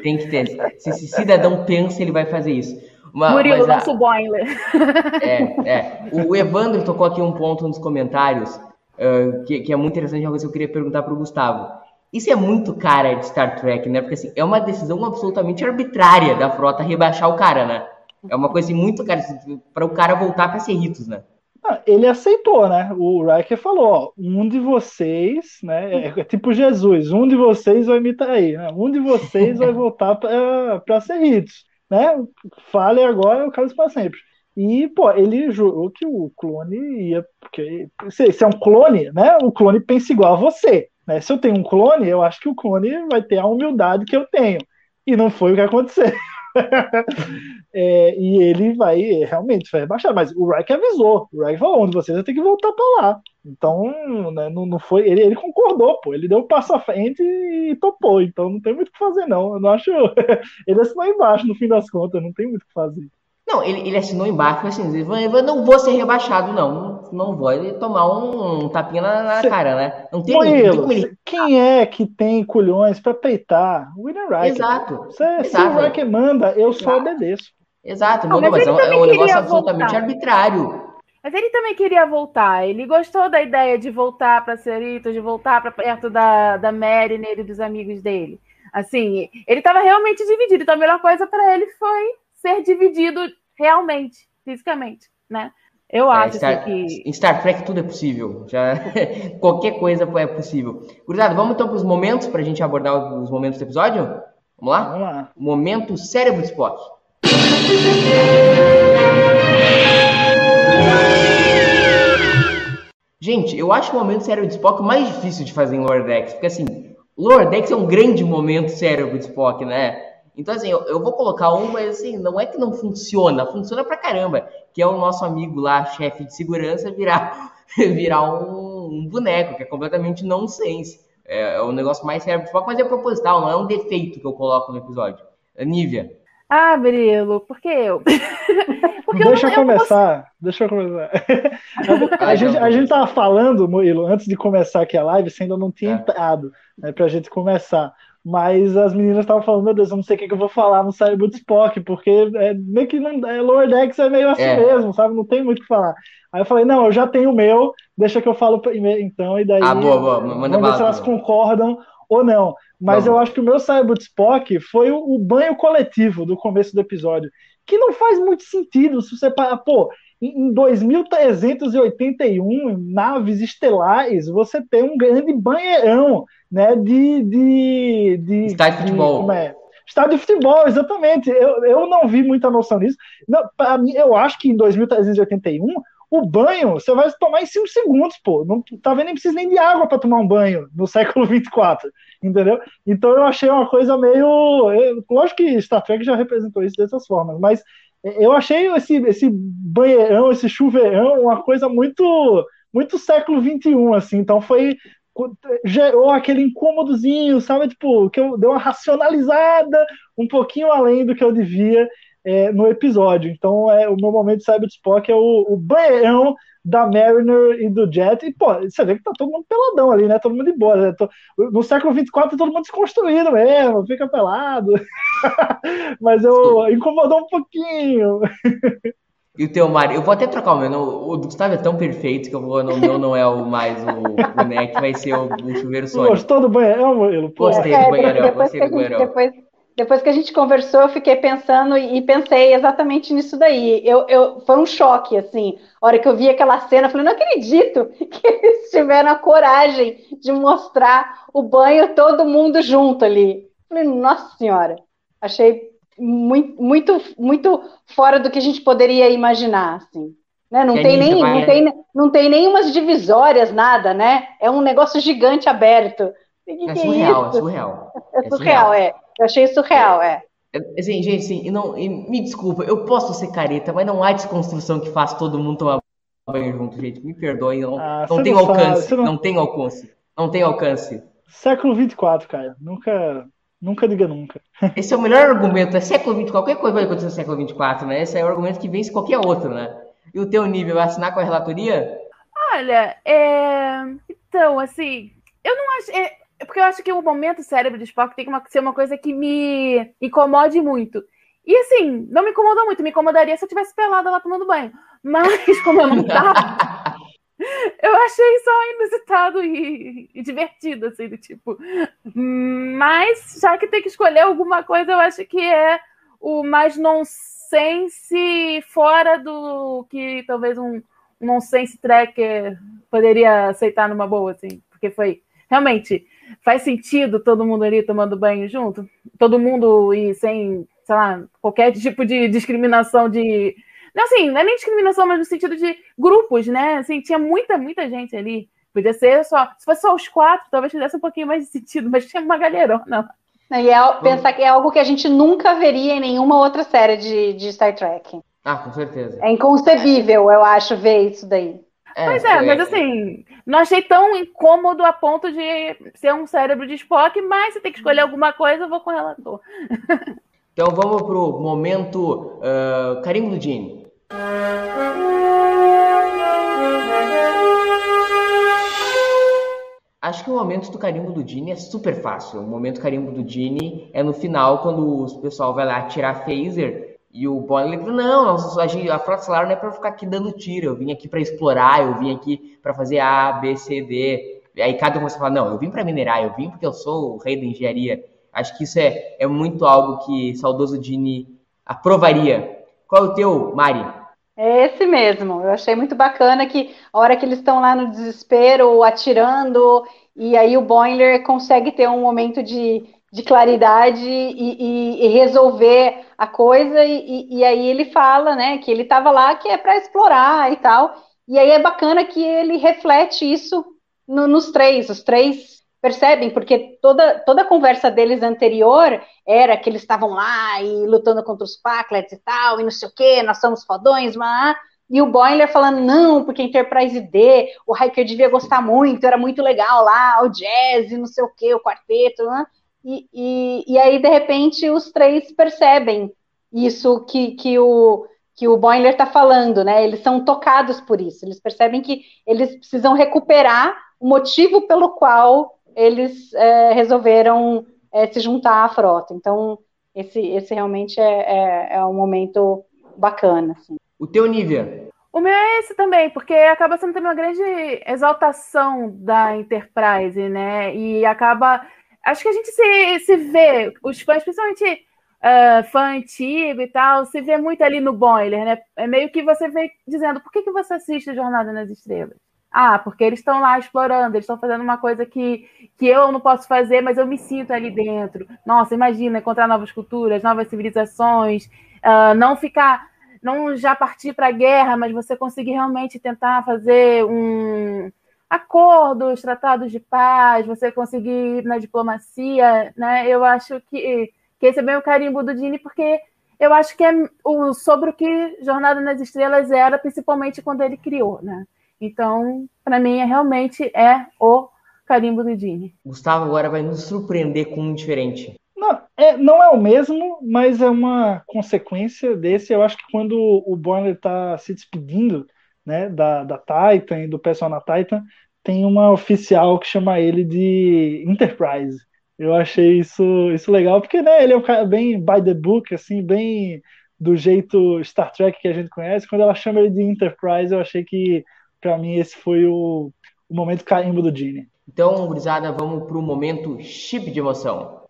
[SPEAKER 7] Tem que ter. Se esse cidadão pensa, ele vai fazer isso.
[SPEAKER 10] Uma, Murilo, a... nosso boiler.
[SPEAKER 7] É, é. O Evandro tocou aqui um ponto nos comentários uh, que, que, é muito interessante, uma coisa que eu queria perguntar para o Gustavo. Isso é muito cara de Star Trek, né? Porque assim, é uma decisão absolutamente arbitrária da frota rebaixar o cara, né? É uma coisa assim, muito cara para o cara voltar para Cerritos, né?
[SPEAKER 8] Ele aceitou, né? O Riker falou: ó, um de vocês, né? É, é tipo Jesus, um de vocês vai me trair, né? Um de vocês vai voltar para Cerritos, né? Fale agora, o caso para sempre. E, pô, ele jurou que o clone ia. Porque se, se é um clone, né? O clone pensa igual a você. Né? Se eu tenho um clone, eu acho que o clone vai ter a humildade que eu tenho. E não foi o que aconteceu. é, e ele vai realmente vai rebaixar, mas o Reich avisou, o Reich falou, onde vocês tem que voltar para lá. Então, né, não, não foi, ele, ele concordou, pô, ele deu um passo à frente e topou, então não tem muito o que fazer não, eu não acho, ele assinou embaixo no fim das contas, não tem muito o que fazer.
[SPEAKER 7] Não, ele, ele assinou embaixo, assim, eu não vou ser rebaixado, não. Não vou. Ele tomar um, um tapinha na, na Cê... cara, né? Não tem,
[SPEAKER 8] Murilo, ele... Quem é que tem culhões para peitar? William Wright.
[SPEAKER 7] Exato.
[SPEAKER 8] Se, Exato. se o Wright manda, eu só obedeço.
[SPEAKER 7] Exato, não, não mas, mas é, um, é um negócio absolutamente arbitrário.
[SPEAKER 10] Mas ele também queria voltar. Ele gostou da ideia de voltar para Cerrito, de voltar para perto da, da Mariner e dos amigos dele. Assim, ele estava realmente dividido. Então a melhor coisa para ele foi ser dividido realmente, fisicamente, né? Eu é, acho
[SPEAKER 7] Star,
[SPEAKER 10] que.
[SPEAKER 7] Em Star Trek tudo é possível. Já qualquer coisa é possível. Cuidado, vamos então para os momentos para a gente abordar os momentos do episódio? Vamos lá?
[SPEAKER 8] Vamos lá.
[SPEAKER 7] Momento cérebro Spock. Gente, eu acho o momento cérebro de Spock mais difícil de fazer em Lower Decks, porque assim, Lower Decks é um grande momento cérebro de Spock, né? Então, assim, eu, eu, vou colocar um, mas assim, não é que não funciona, funciona pra caramba. Que é o nosso amigo lá, chefe de segurança, virar, virar um, um, boneco, que é completamente nonsense. É, é o negócio mais sério mas é proposital, não é um defeito que eu coloco no episódio. Nívia.
[SPEAKER 10] Ah, Brilo, por que eu?
[SPEAKER 8] Porque deixa eu, eu começar, deixa eu começar. a, a, gente, a gente tava falando, Murilo, antes de começar aqui a live, você ainda não tinha é. entrado, né, pra gente começar. Mas as meninas estavam falando, meu Deus, eu não sei o que, que eu vou falar no cérebro do Spock, porque é, meio que não, é, Lower Decks é meio assim é. mesmo, sabe? Não tem muito o que falar. Aí eu falei, não, eu já tenho o meu, deixa que eu falo primeiro, então, e daí
[SPEAKER 7] ah, boa, boa. Manda
[SPEAKER 8] vamos ver se elas concordam ou não. Mas eu acho que o meu cérebro de Spock foi o, o banho coletivo do começo do episódio, que não faz muito sentido se você parar, pô, em 2381 naves estelares, você tem um grande banheirão, né, de... de, de
[SPEAKER 7] Estádio de futebol.
[SPEAKER 8] Como é? Estádio de futebol, exatamente. Eu, eu não vi muita noção nisso. Não, mim, eu acho que em 2381 o banho você vai tomar em 5 segundos, pô. Não, tá vendo? Nem precisa nem de água para tomar um banho no século 24, entendeu? Então eu achei uma coisa meio. Eu, lógico que Star Trek já representou isso dessas formas, mas eu achei esse, esse banheirão, esse chuveirão, uma coisa muito muito século 21, assim. Então foi gerou aquele incômodozinho, sabe? Tipo, que eu dei uma racionalizada um pouquinho além do que eu devia é, no episódio. Então, é, o meu momento de Cyber Spock é o, o banheirão da Mariner e do Jet. E, pô, você vê que tá todo mundo peladão ali, né? Todo mundo embora. Né? No século 24 tá todo mundo desconstruído mesmo, fica pelado. Mas eu incomodou um pouquinho.
[SPEAKER 7] E o teu, Mário? Eu vou até trocar o meu. O do Gustavo é tão perfeito que eu vou, no meu não é o mais o boneco, vai ser o, o chuveiro sólido.
[SPEAKER 8] Gostou do banheirão, Murilo?
[SPEAKER 7] Gostei
[SPEAKER 9] É,
[SPEAKER 7] do banheirão,
[SPEAKER 9] depois,
[SPEAKER 7] gostei
[SPEAKER 9] que a
[SPEAKER 7] do
[SPEAKER 9] gente,
[SPEAKER 7] banheirão.
[SPEAKER 9] depois, depois que a gente conversou, eu fiquei pensando e e pensei exatamente nisso daí. Eu, eu, foi um choque, assim. A hora que eu vi aquela cena, eu falei, não acredito que eles tiveram a coragem de mostrar o banho todo mundo junto ali. Eu falei, nossa senhora, achei muito, muito, muito fora do que a gente poderia imaginar, assim. Né? Não,
[SPEAKER 7] a
[SPEAKER 9] tem
[SPEAKER 7] Ninja
[SPEAKER 9] nem, não, tem, não tem nem umas divisórias, nada, né? É um negócio gigante aberto. Que que
[SPEAKER 7] É
[SPEAKER 9] é
[SPEAKER 7] surreal, é surreal.
[SPEAKER 9] É surreal, é. Eu achei surreal, é.
[SPEAKER 7] É, Assim, gente, assim, e não, e me desculpa, eu posso ser careta, mas não há desconstrução que faça todo mundo tomar banho junto, gente. Me perdoe, não,
[SPEAKER 8] Ah,
[SPEAKER 7] não tem alcance,
[SPEAKER 8] não-
[SPEAKER 7] não tem alcance, não tem alcance.
[SPEAKER 8] Século 24, cara. Nunca, nunca diga nunca.
[SPEAKER 7] Esse é o melhor argumento, é século 24, qualquer coisa vai acontecer no século 24, né? Esse é o argumento que vence qualquer outro, né? E o teu nível, vai assinar com a relatoria?
[SPEAKER 10] Olha, é... então, assim, eu não acho. É... é Porque eu acho que o momento cérebro de Spock tem que uma- ser uma coisa que me incomode muito. E assim, não me incomodou muito, me incomodaria se eu tivesse pelada lá tomando banho. Mas, como eu não tava, eu achei só inusitado e, e divertido, assim, do tipo. Mas, já que tem que escolher alguma coisa, eu acho que é o mais nonsense fora do que talvez um, um nonsense tracker poderia aceitar numa boa, assim, porque foi realmente faz sentido todo mundo ali tomando banho junto, todo mundo e sem, sei lá, qualquer tipo de discriminação de não assim, não é nem discriminação, mas no sentido de grupos, né? Assim, tinha muita, muita gente ali. Podia ser só, se fosse só os quatro, talvez fizesse um pouquinho mais de sentido, mas tinha uma galerona.
[SPEAKER 9] E é, pensar que é algo que a gente nunca veria em nenhuma outra série de, de Star Trek.
[SPEAKER 7] Ah, com certeza.
[SPEAKER 9] É inconcebível, eu acho, ver isso daí.
[SPEAKER 10] Pois é, mas assim, não achei tão incômodo a ponto de ser um cérebro de Spock, mas se tem que escolher alguma coisa, eu vou com o relator.
[SPEAKER 7] Então vamos pro momento ah, carimbo do Gene. Acho que o momento do carimbo do Gene é super fácil. O momento carimbo do Gene é no final, quando o pessoal vai lá tirar phaser e o Bonnie fala, não, a, Frota Solar não é pra ficar aqui dando tiro, eu vim aqui pra explorar, eu vim aqui pra fazer A, B, C, D. Aí cada um você fala, não, eu vim pra minerar, eu vim porque eu sou o rei da engenharia. Acho que isso é, é muito algo que saudoso Gene aprovaria. Qual é o teu, Mari?
[SPEAKER 9] É esse mesmo. Eu achei muito bacana que a hora que eles estão lá no desespero, atirando, e aí o Boiler consegue ter um momento de, de claridade e, e- e resolver a coisa, e, e- e aí ele fala, né, que ele estava lá que é para explorar e tal. E aí é bacana que ele reflete isso no- nos três. Os três percebem, porque toda, toda a conversa deles anterior era que eles estavam lá e lutando contra os Packlets e tal, e não sei o quê, nós somos fodões, mas... E o Boiler falando, não, porque Enterprise D, o Hiker devia gostar muito, era muito legal lá, o jazz, não sei o quê, o quarteto, né? E, e, e aí, de repente, os três percebem isso que, que o que o Boiler está falando, né? Eles são tocados por isso. Eles percebem que eles precisam recuperar o motivo pelo qual eles é, resolveram é, se juntar à frota. Então, esse, esse realmente é, é, é um momento bacana. Assim.
[SPEAKER 7] O teu, Nívia?
[SPEAKER 10] O meu é esse também, porque acaba sendo também uma grande exaltação da Enterprise, né? E acaba. Acho que a gente se, se vê, os fãs, principalmente uh, fã antigo e tal, se vê muito ali no boiler, né? É meio que você vê dizendo, por que, que você assiste Jornada nas Estrelas? Ah, porque eles estão lá explorando, eles estão fazendo uma coisa que, que eu não posso fazer, mas eu me sinto ali dentro. Nossa, imagina encontrar novas culturas, novas civilizações, uh, não ficar, não já partir para a guerra, mas você conseguir realmente tentar fazer um acordos, tratados de paz, você conseguir ir na diplomacia, né? Eu acho que, que esse é bem o carimbo do Dini, porque eu acho que é o, sobre o que Jornada nas Estrelas era, principalmente quando ele criou, né? Então, para mim, é, realmente é o carimbo do Dini.
[SPEAKER 7] Gustavo agora vai nos surpreender com um diferente.
[SPEAKER 8] Não é, não é o mesmo, mas é uma consequência desse. Eu acho que quando o Borner está se despedindo né, da, da Titan e do pessoal na Titan, tem uma oficial que chama ele de Enterprise. Eu achei isso, isso legal, porque né, ele é um cara bem by the book, assim, bem do jeito Star Trek que a gente conhece. Quando ela chama ele de Enterprise, eu achei que para mim esse foi o, o momento carimbo do Gene.
[SPEAKER 7] Então, gurizada, vamos para o momento chip de emoção.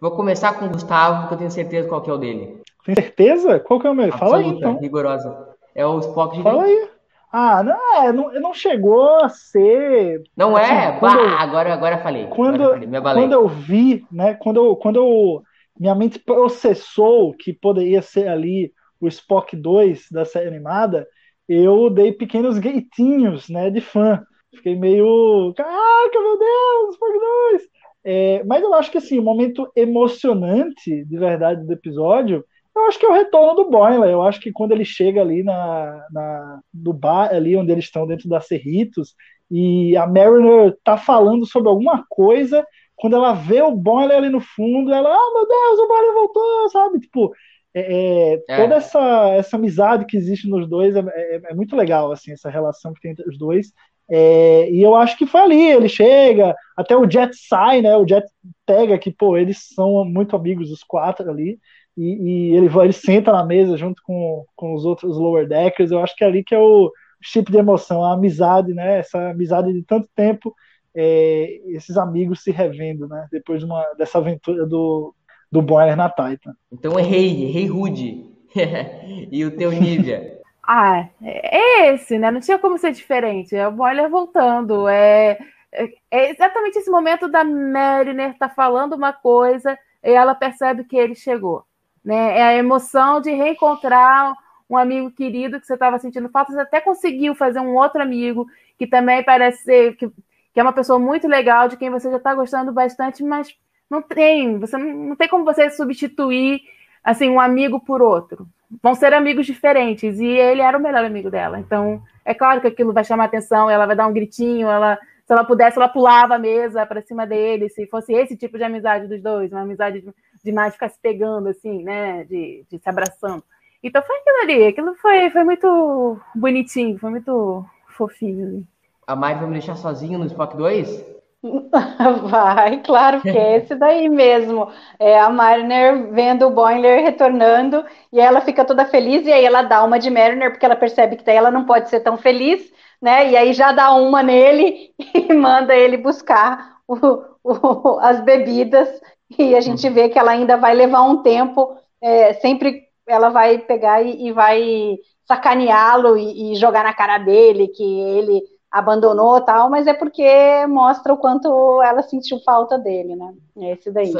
[SPEAKER 7] Vou começar com o Gustavo, porque eu tenho certeza qual que é o dele.
[SPEAKER 8] Tem certeza? Qual que é o meu? Absoluta, Fala aí, então.
[SPEAKER 7] rigorosa. É o Spock de
[SPEAKER 8] Fala aí. Ah, não, é, não, não chegou a ser.
[SPEAKER 7] Não assim, é? Bah, eu, agora, agora falei.
[SPEAKER 8] Quando,
[SPEAKER 7] agora
[SPEAKER 8] falei, quando eu vi, né? Quando eu, quando eu minha mente processou que poderia ser ali o Spock 2 da série animada, eu dei pequenos gritinhos, né, de fã. Fiquei meio, caraca, meu Deus, Spock 2! É, mas eu acho que assim, o momento emocionante de verdade do episódio, eu acho que é o retorno do Boiler. Eu acho que quando ele chega ali na, na, no bar, ali onde eles estão dentro da Cerritos, e a Mariner tá falando sobre alguma coisa quando ela vê o Boiler ali no fundo, ela, ah, meu Deus, o Boiler voltou, sabe? Tipo, é, é, é, toda essa, essa amizade que existe nos dois é, é, é, muito legal, assim, essa relação que tem entre os dois. É, e eu acho que foi ali, ele chega, até o Jet sai, né? O Jet pega que, pô, eles são muito amigos, os quatro ali, e, e ele, ele senta na mesa junto com, com os outros Lower Deckers. Eu acho que é ali que é o chip de emoção, a amizade, né? Essa amizade de tanto tempo é, esses amigos se revendo, né? Depois de uma, dessa aventura do, do Boiler na Titan.
[SPEAKER 7] Então errei, errei rude. e o teu Nívia?
[SPEAKER 10] ah, é esse, né? Não tinha como ser diferente. É o Boiler voltando. É, é, é exatamente esse momento da Mariner tá falando uma coisa e ela percebe que ele chegou. Né? É a emoção de reencontrar um amigo querido que você estava sentindo falta, você até conseguiu fazer um outro amigo que também parece ser, que que é uma pessoa muito legal, de quem você já está gostando bastante, mas não tem, você não, tem como você substituir assim um amigo por outro. Vão ser amigos diferentes e ele era o melhor amigo dela. Então, é claro que aquilo vai chamar atenção, ela vai dar um gritinho, ela se ela pudesse, ela pulava a mesa para cima dele, se fosse esse tipo de amizade dos dois, uma amizade de, de mais ficar se pegando, assim, né, de, de se abraçando. Então foi aquilo ali, aquilo foi, foi muito bonitinho, foi muito fofinho.
[SPEAKER 7] A Mari vai me deixar sozinho no Spock 2?
[SPEAKER 9] Vai, claro que é esse daí mesmo. É a Mariner vendo o Boiler retornando e ela fica toda feliz e aí ela dá uma de Mariner porque ela percebe que daí ela não pode ser tão feliz, né? E aí já dá uma nele e manda ele buscar o, o, as bebidas e a gente vê que ela ainda vai levar um tempo, é, sempre ela vai pegar e, e vai sacaneá-lo e, e jogar na cara dele que ele abandonou tal, mas é porque mostra o quanto ela sentiu falta dele, né? É esse daí.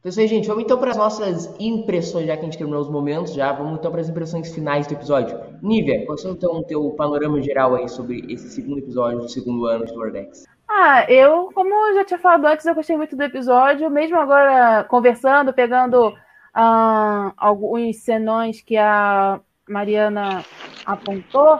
[SPEAKER 7] Pessoal, gente, vamos então para as nossas impressões, já que a gente terminou os momentos, já vamos então para as impressões finais do episódio. Nívia, qual é então o teu panorama geral aí sobre esse segundo episódio do segundo ano de Lordex?
[SPEAKER 10] Ah, eu, como eu já tinha falado antes, eu gostei muito do episódio, mesmo agora conversando, pegando ah, alguns senões que a Mariana apontou,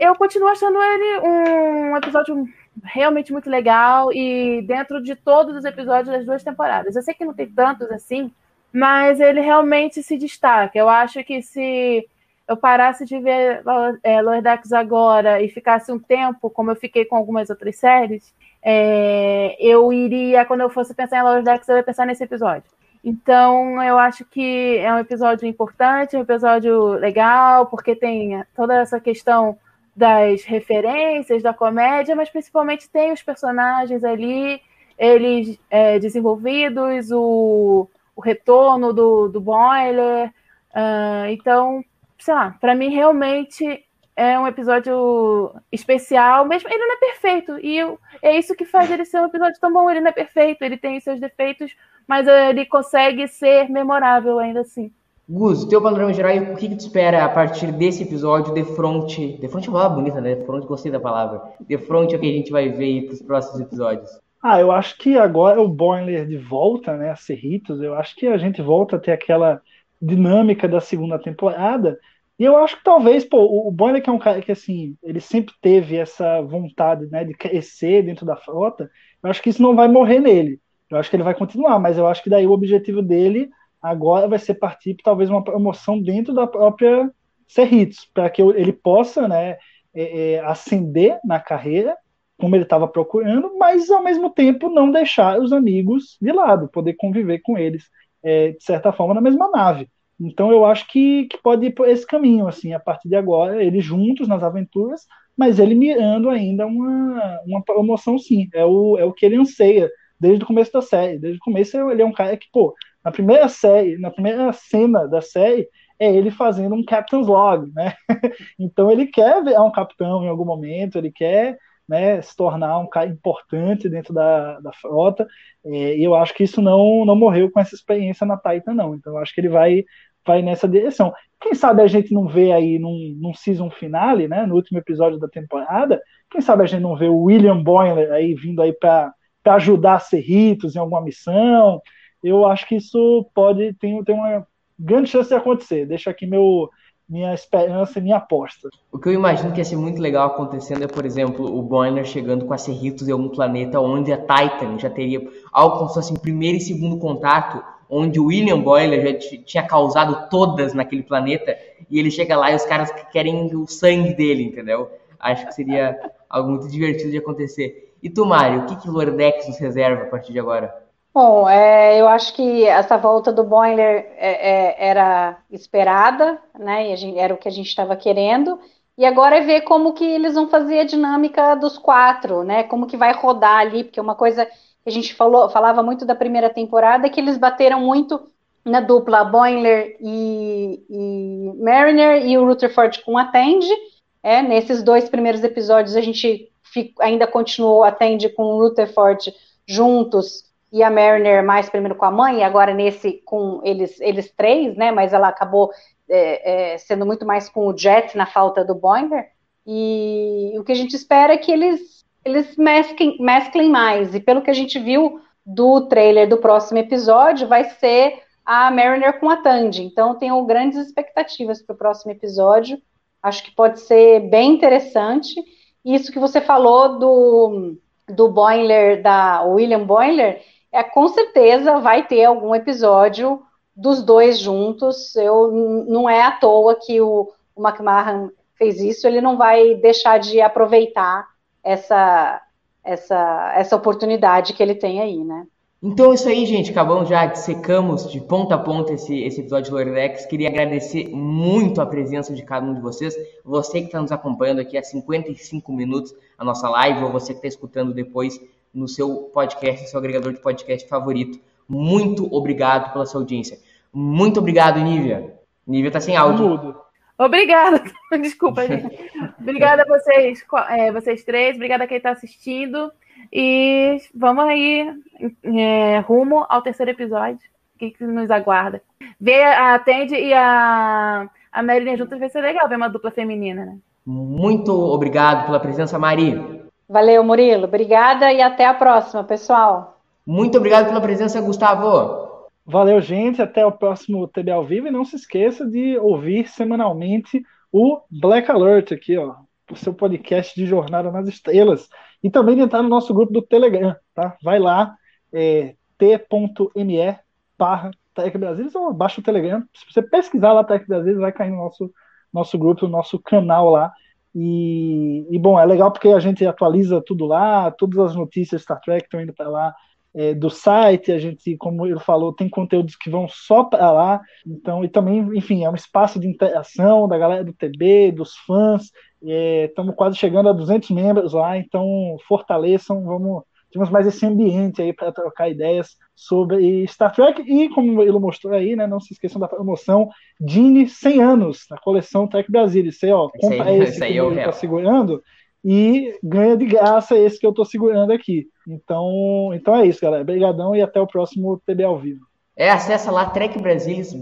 [SPEAKER 10] eu continuo achando ele um episódio realmente muito legal e dentro de todos os episódios das duas temporadas. Eu sei que não tem tantos assim, mas ele realmente se destaca. Eu acho que se eu parasse de ver é, Decks agora e ficasse um tempo, como eu fiquei com algumas outras séries, é, eu iria, quando eu fosse pensar em Decks, eu ia pensar nesse episódio. Então, eu acho que é um episódio importante, um episódio legal, porque tem toda essa questão das referências, da comédia, mas principalmente tem os personagens ali, eles é, desenvolvidos, o, o retorno do, do Boiler. Uh, então, sei lá, para mim realmente é um episódio especial, mesmo ele não é perfeito. E eu, é isso que faz ele ser um episódio tão bom. Ele não é perfeito, ele tem seus defeitos, mas ele consegue ser memorável ainda assim.
[SPEAKER 7] Gus, teu panorama geral, o que, que tu espera a partir desse episódio de fronte? De fronte é uma palavra bonita, né? De fronte, gostei da palavra. De fronte é o que a gente vai ver aí pros próximos episódios.
[SPEAKER 8] Ah, eu acho que agora o Boiler de volta, né, a Cerritos, eu acho que a gente volta a ter aquela dinâmica da segunda temporada, e eu acho que talvez, pô, o Boiler que é um cara que, assim, ele sempre teve essa vontade, né, de crescer dentro da frota, eu acho que isso não vai morrer nele. Eu acho que ele vai continuar, mas eu acho que daí o objetivo dele agora vai ser partir talvez uma promoção dentro da própria Cerritos, para que ele possa, né, é, é, ascender na carreira, como ele estava procurando, mas ao mesmo tempo não deixar os amigos de lado, poder conviver com eles, é, de certa forma, na mesma nave. Então eu acho que, que pode ir por esse caminho, assim, a partir de agora, eles juntos nas aventuras, mas ele mirando ainda uma, uma promoção sim. É o, é o que ele anseia desde o começo da série. Desde o começo ele é um cara que, pô, na primeira série, na primeira cena da série, é ele fazendo um Captain's Log, né? então ele quer ver um capitão em algum momento, ele quer né, se tornar um cara importante dentro da, da frota, é, e eu acho que isso não, não morreu com essa experiência na Titan, não. Então eu acho que ele vai vai nessa direção. Quem sabe a gente não vê aí num, num season finale, né, no último episódio da temporada, quem sabe a gente não vê o William Boyler aí vindo aí para ajudar a Cerritos em alguma missão. Eu acho que isso pode tem, uma grande chance de acontecer. Deixa aqui meu minha esperança e minha aposta.
[SPEAKER 7] O que eu imagino que ia ser muito legal acontecendo é, por exemplo, o Boiler chegando com a Cerritos em algum planeta onde a Titan já teria algo como se fosse primeiro e segundo contato onde o William Boyler já tinha causado todas naquele planeta, e ele chega lá e os caras querem o sangue dele, entendeu? Acho que seria algo muito divertido de acontecer. E tu, Mário, o que, que Lordex nos reserva a partir de agora?
[SPEAKER 9] Bom, é, eu acho que essa volta do Boiler é, é, era esperada, né? Gente, era o que a gente estava querendo. E agora é ver como que eles vão fazer a dinâmica dos quatro, né? Como que vai rodar ali, porque uma coisa a gente falou, falava muito da primeira temporada, que eles bateram muito na dupla Boiler e, e Mariner e o Rutherford com Attend. É, nesses dois primeiros episódios a gente fico, ainda continuou Attend com o Rutherford juntos e a Mariner mais primeiro com a mãe, e agora nesse com eles, eles três, né? Mas ela acabou é, é, sendo muito mais com o Jet na falta do Boiler. E o que a gente espera é que eles eles mesclem, mesclem mais. E pelo que a gente viu do trailer do próximo episódio, vai ser a Mariner com a Tandy. Então, tenho grandes expectativas para o próximo episódio. Acho que pode ser bem interessante. Isso que você falou do, do Boiler, da William Boiler, é com certeza vai ter algum episódio dos dois juntos. Eu não é à toa que o, o McMahon fez isso, ele não vai deixar de aproveitar essa, essa, essa oportunidade que ele tem aí, né?
[SPEAKER 7] Então é isso aí, gente. Acabamos já, secamos de ponta a ponta esse, esse episódio do Lordex. Queria agradecer muito a presença de cada um de vocês. Você que está nos acompanhando aqui há 55 minutos a noça live, ou você que está escutando depois no seu podcast, no seu agregador de podcast favorito. Muito obrigado pela sua audiência. Muito obrigado, Nívia. Nívia está sem áudio.
[SPEAKER 10] Obrigada, desculpa, gente. Obrigada a vocês, é, vocês três, obrigada a quem está assistindo. E vamos aí é, rumo ao terceiro episódio. O que, que nos aguarda? Ver a Tandy e a, a Marilyn juntas vai ser legal, ver uma dupla feminina, né?
[SPEAKER 7] Muito obrigado pela presença, Mari.
[SPEAKER 9] Valeu, Murilo. Obrigada e até a próxima, pessoal.
[SPEAKER 7] Muito obrigado pela presença, Gustavo.
[SPEAKER 8] Valeu, gente. Até o próximo TB ao vivo. E não se esqueça de ouvir semanalmente o Black Alert aqui, ó. O seu podcast de Jornada nas Estrelas. E também de entrar no nosso grupo do Telegram, tá? Vai lá, é, t.me barra Tech Brasilis ou baixa o Telegram. Se você pesquisar lá Tech Brasilis, vai cair no nosso, nosso grupo, no nosso canal lá. E, e, bom, é legal porque a gente atualiza tudo lá, todas as notícias Star Trek estão indo para lá. É, do site, a gente, como ele falou, tem conteúdos que vão só para lá, então, e também, enfim, é um espaço de interação da galera do TB, dos fãs, Estamos é, quase chegando a 200 membros lá, então fortaleçam, vamos temos mais esse ambiente aí para trocar ideias sobre Star Trek e como ele mostrou aí, né, não se esqueçam da promoção Dini 100 anos na coleção Trek Brasil. Você ó, compra esse, esse que ele está segurando e ganha de graça esse que eu estou segurando aqui. Então, então é isso, galera. Obrigadão e até o próximo TB ao vivo.
[SPEAKER 7] É, acessa lá trekbrasilis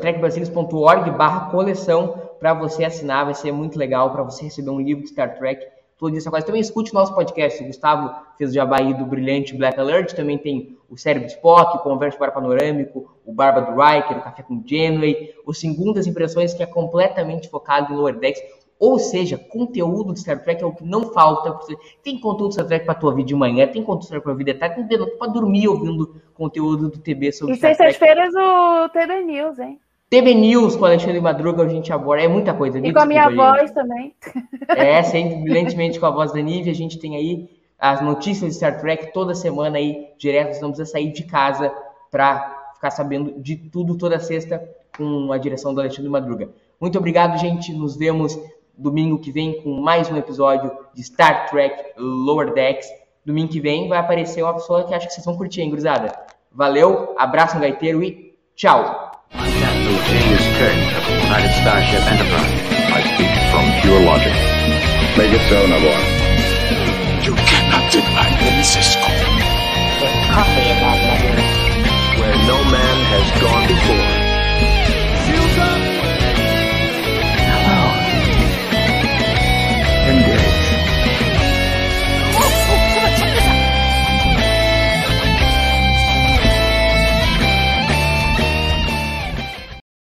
[SPEAKER 7] trekbrasilis.org barra coleção para você assinar, vai ser muito legal para você receber um livro de Star Trek isso agora. Também escute o nosso podcast. O Gustavo fez o jabaí do brilhante Black Alert. Também tem o Cérebro Spock, o Converso para Panorâmico, o Barba do Riker, o Café com Genway, o Segundas Impressões, que é completamente focado em Lower Decks. Ou seja, conteúdo de Star Trek é o que não falta. Tem conteúdo de Star Trek para tua vida de manhã, tem conteúdo de Star Trek para vida de tarde, tem para dormir ouvindo conteúdo do TB sobre
[SPEAKER 10] e Star Trek. E sextas-feiras o TB News, hein?
[SPEAKER 7] TV News com Alexandre Madruga, a gente aborda. É muita coisa.
[SPEAKER 10] E com a minha voz também.
[SPEAKER 7] É, brilhantemente com a voz da Nívia. A gente tem aí as notícias de Star Trek toda semana aí, direto. Não precisa sair de casa para ficar sabendo de tudo toda sexta com a direção do Alexandre Madruga. Muito obrigado, gente. Nos vemos domingo que vem com mais um episódio de Star Trek Lower Decks. Domingo que vem vai aparecer uma pessoa que acho que vocês vão curtir, hein, gurizada? Valeu, abraço no gaiteiro e tchau!
[SPEAKER 3] I'm Captain James Kirk of the United Starship Enterprise.
[SPEAKER 4] I speak from pure logic. Make it so, Navarre.
[SPEAKER 5] You cannot deny me, Cisco.
[SPEAKER 6] There's coffee in that letter.
[SPEAKER 4] Where no man has gone before.